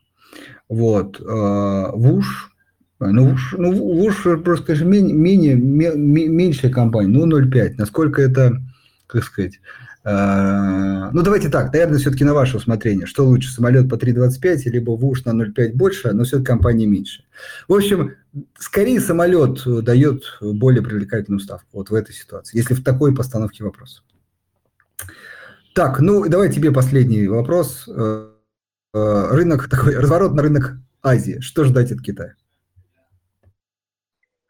Вот. ВУШ ну, ну ВУШ просто, конечно, менее, менее, меньшая компания, ну, 0,5. Насколько это как сказать, э, ну давайте так, наверное, все-таки на ваше усмотрение, что лучше, самолет по 3.25, либо ВУШ на 0.5 больше, но все-таки компания меньше. В общем, скорее самолет дает более привлекательную ставку вот в этой ситуации, если в такой постановке вопроса. Так, ну давай тебе последний вопрос. Э, э, рынок такой, разворот на рынок Азии. Что ждать от Китая?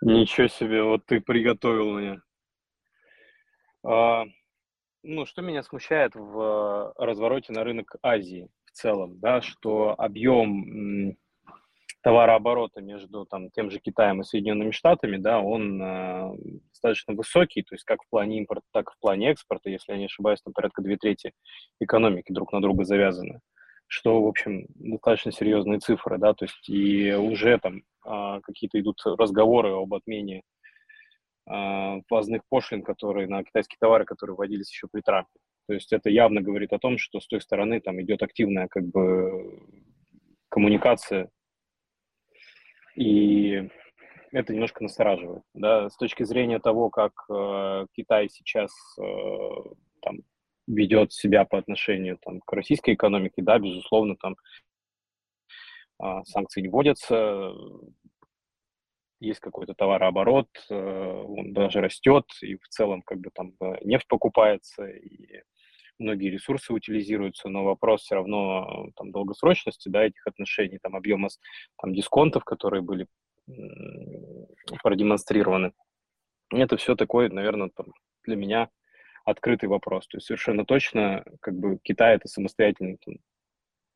Ничего себе, вот ты приготовил меня. А, ну, что меня смущает в развороте на рынок Азии в целом, да, что объем товарооборота между там, тем же Китаем и Соединенными Штатами, да, он э, достаточно высокий, то есть как в плане импорта, так и в плане экспорта, если я не ошибаюсь, там порядка две трети экономики друг на друга завязаны, что, в общем, достаточно серьезные цифры, да, то есть и уже там э, какие-то идут разговоры об отмене э, ввозных пошлин, которые на китайские товары, которые вводились еще при Трампе. То есть это явно говорит о том, что с той стороны там идет активная как бы коммуникация и это немножко настораживает. Да? С точки зрения того, как э, Китай сейчас э, там, ведет себя по отношению там, к российской экономике, да, безусловно, там э, санкции не вводятся, есть какой-то товарооборот, э, он даже растет, и в целом как бы там э, нефть покупается, и многие ресурсы утилизируются, но вопрос все равно там, долгосрочности да, этих отношений, там, объема там, дисконтов, которые были продемонстрированы. Это все такое, наверное, там, для меня открытый вопрос. То есть совершенно точно как бы Китай это самостоятельный там,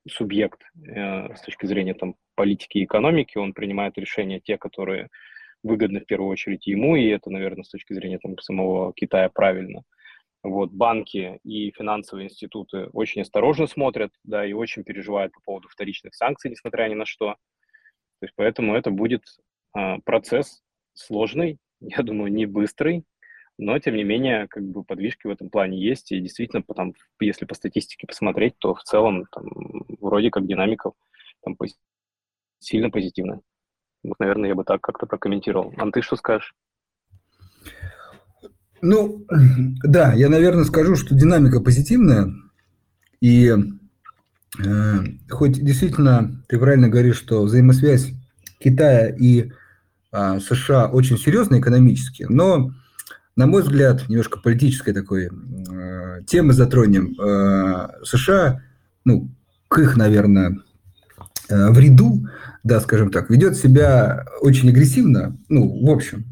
субъект э, с точки зрения там, политики и экономики. Он принимает решения те, которые выгодны в первую очередь ему, и это, наверное, с точки зрения там, самого Китая правильно. Э, вот, банки и финансовые институты очень осторожно смотрят, да, и очень переживают по поводу вторичных санкций, несмотря ни на что. То есть поэтому это будет а, процесс сложный, *laughs* я думаю, не быстрый, но, тем не менее, как бы подвижки в этом плане есть, и действительно, потом, если по статистике посмотреть, то в целом там, вроде как динамика там, сильно позитивная. Вот, наверное, я бы так как-то прокомментировал. А ты что скажешь? Ну, да, я, наверное, скажу, что динамика позитивная. И э, хоть действительно ты правильно говоришь, что взаимосвязь Китая и э, США очень серьезная экономически, но, на мой взгляд, немножко политической такой э, темы затронем. Э, США, ну, к их, наверное, э, вреду, да, скажем так, ведет себя очень агрессивно, ну, в общем,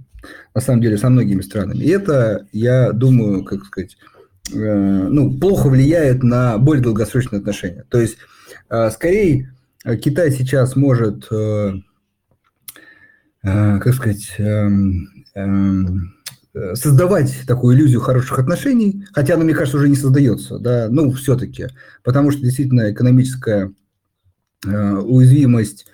на самом деле, со многими странами. И это, я думаю, как сказать, э, ну, плохо влияет на более долгосрочные отношения. То есть, э, скорее, Китай сейчас может, э, как сказать, эм, эм, создавать такую иллюзию хороших отношений, хотя она, мне кажется, уже не создается, да, ну, все-таки, потому что действительно экономическая уязвимость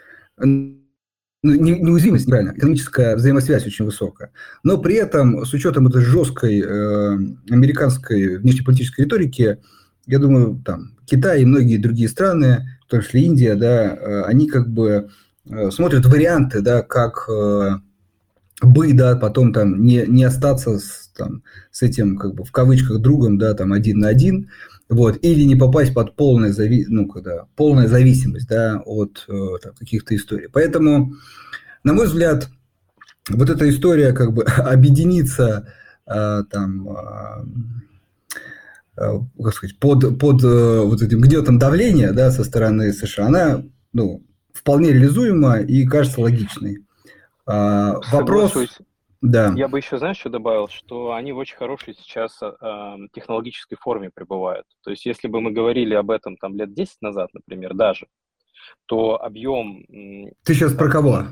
ну, неуязвимость, неправильно, экономическая взаимосвязь очень высокая. Но при этом, с учетом этой жесткой э, американской внешнеполитической риторики, я думаю, там, Китай и многие другие страны, в том числе Индия, да, э, они как бы э, смотрят варианты, да, как э, бы, да, потом там не, не остаться с, там, с этим, как бы, в кавычках, другом, да, там, один на один, вот, или не попасть под полную зави... ну, когда, полная зависимость да, от э, там, каких-то историй. Поэтому, на мой взгляд, вот эта история как бы *laughs* объединиться э, там, э, э, как сказать, под, под э, вот этим гнетом давления да, со стороны США, она ну, вполне реализуема и кажется логичной. *laughs* Э, вопрос... Да. Я бы еще, знаешь, что добавил, что они в очень хорошей сейчас э, технологической форме пребывают. То есть, если бы мы говорили об этом там лет 10 назад, например, даже, то объем... Ты сейчас про кого?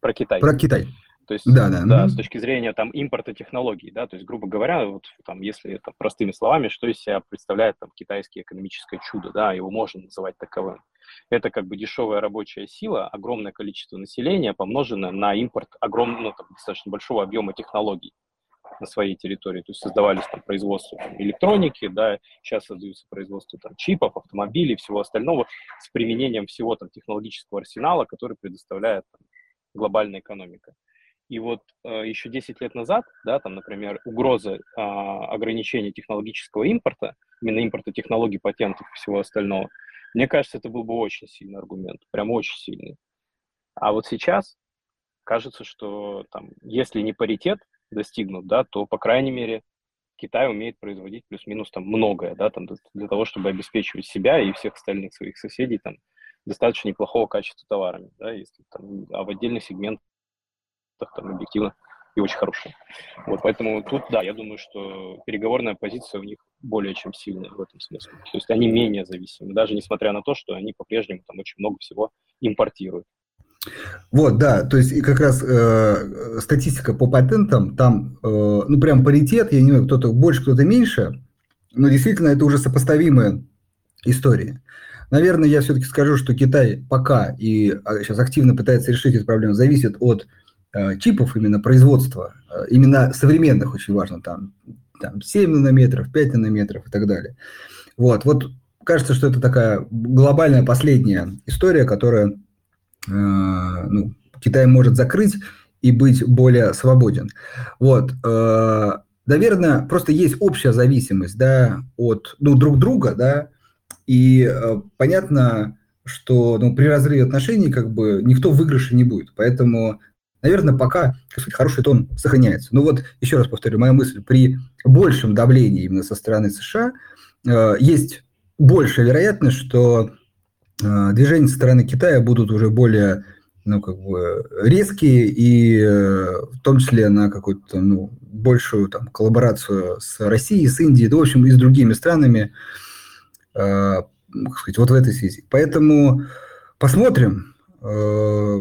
Про Китай. Про Китай. То есть, да, да. да, с точки зрения там импорта технологий, да, то есть, грубо говоря, вот там, если это простыми словами, что из себя представляет там китайское экономическое чудо, да, его можно называть таковым. Это как бы дешевая рабочая сила, огромное количество населения, помноженное на импорт огромного, ну, достаточно большого объема технологий на своей территории. То есть создавались там производства там, электроники, да, сейчас создаются производства там, чипов, автомобилей, всего остального с применением всего там технологического арсенала, который предоставляет там, глобальная экономика. И вот э, еще 10 лет назад, да, там, например, угроза э, ограничения технологического импорта, именно импорта технологий, патентов и всего остального, мне кажется, это был бы очень сильный аргумент, прям очень сильный. А вот сейчас кажется, что там, если не паритет достигнут, да, то, по крайней мере, Китай умеет производить плюс-минус там многое, да, там для того, чтобы обеспечивать себя и всех остальных своих соседей там достаточно неплохого качества товарами, да, если там, а в отдельных сегментах там объективно и очень хорошие. Вот поэтому тут, да, я думаю, что переговорная позиция у них более чем сильная в этом смысле. То есть они менее зависимы, даже несмотря на то, что они по-прежнему там очень много всего импортируют. Вот, да, то есть и как раз э, статистика по патентам, там, э, ну, прям паритет, я не знаю, кто-то больше, кто-то меньше, но действительно это уже сопоставимые истории. Наверное, я все-таки скажу, что Китай пока и сейчас а, активно пытается решить эту проблему, зависит от чипов именно производства, э, именно современных очень важно, там, там 7 нанометров, 5 нанометров и так далее. Вот, вот кажется, что это такая глобальная последняя история, которая э, ну, Китай может закрыть и быть более свободен. Вот, э, наверное, просто есть общая зависимость, да, от ну, друг друга, да, и э, понятно, что ну, при разрыве отношений как бы никто в выигрыше не будет. Поэтому, наверное, пока так сказать, хороший тон сохраняется. Но вот еще раз повторю, моя мысль, при большем давлении именно со стороны США э, есть большая вероятность, что э, движения со стороны Китая будут уже более ну, как бы резкие и э, в том числе на какую-то ну, большую там, коллаборацию с Россией, с Индией, да, в общем, и с другими странами. Э, сказать, вот в этой связи. Поэтому посмотрим. Э,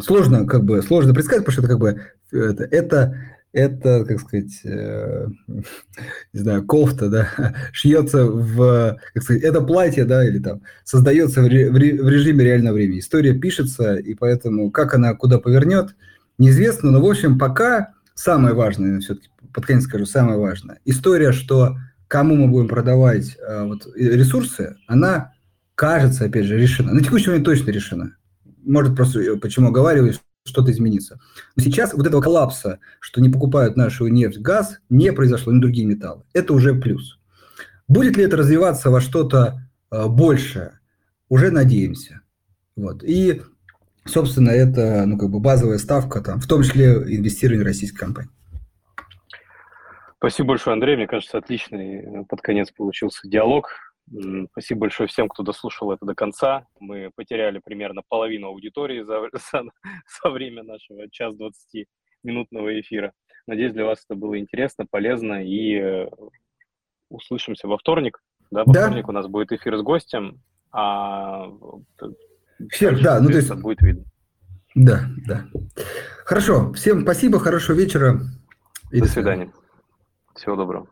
сложно, как бы, сложно предсказать, потому что это как бы это, это, это как сказать, э, *laughs* не знаю, кофта, да, *laughs* шьется в, как сказать, это платье, да, или там создается в, ре, в режиме реального времени. История пишется, и поэтому как она куда повернет, неизвестно, но, в общем, пока самое важное, все-таки под конец скажу, самое важное, история, что кому мы будем продавать э, вот, ресурсы, она кажется, опять же, решена. На текущий момент точно решена. Может, просто э, почему оговариваю, что-то изменится. Но сейчас вот этого коллапса, что не покупают нашу нефть, газ, не произошло, ни другие металлы. Это уже плюс. Будет ли это развиваться во что-то э, большее? Уже надеемся. Вот. И, собственно, это ну, как бы базовая ставка, там, в том числе инвестирование в российской компании. Спасибо большое, Андрей. Мне кажется, отличный э, под конец получился диалог. Спасибо большое всем, кто дослушал это до конца. Мы потеряли примерно половину аудитории за, *laughs* за, за время нашего час 20 минутного эфира. Надеюсь, для вас это было интересно, полезно и э, услышимся во вторник. Да, во да. вторник у нас будет эфир с гостем, а Всех, да, ну то есть будет видно. Да, да. Хорошо. Всем спасибо, хорошего вечера. И до, до свидания. Всего доброго.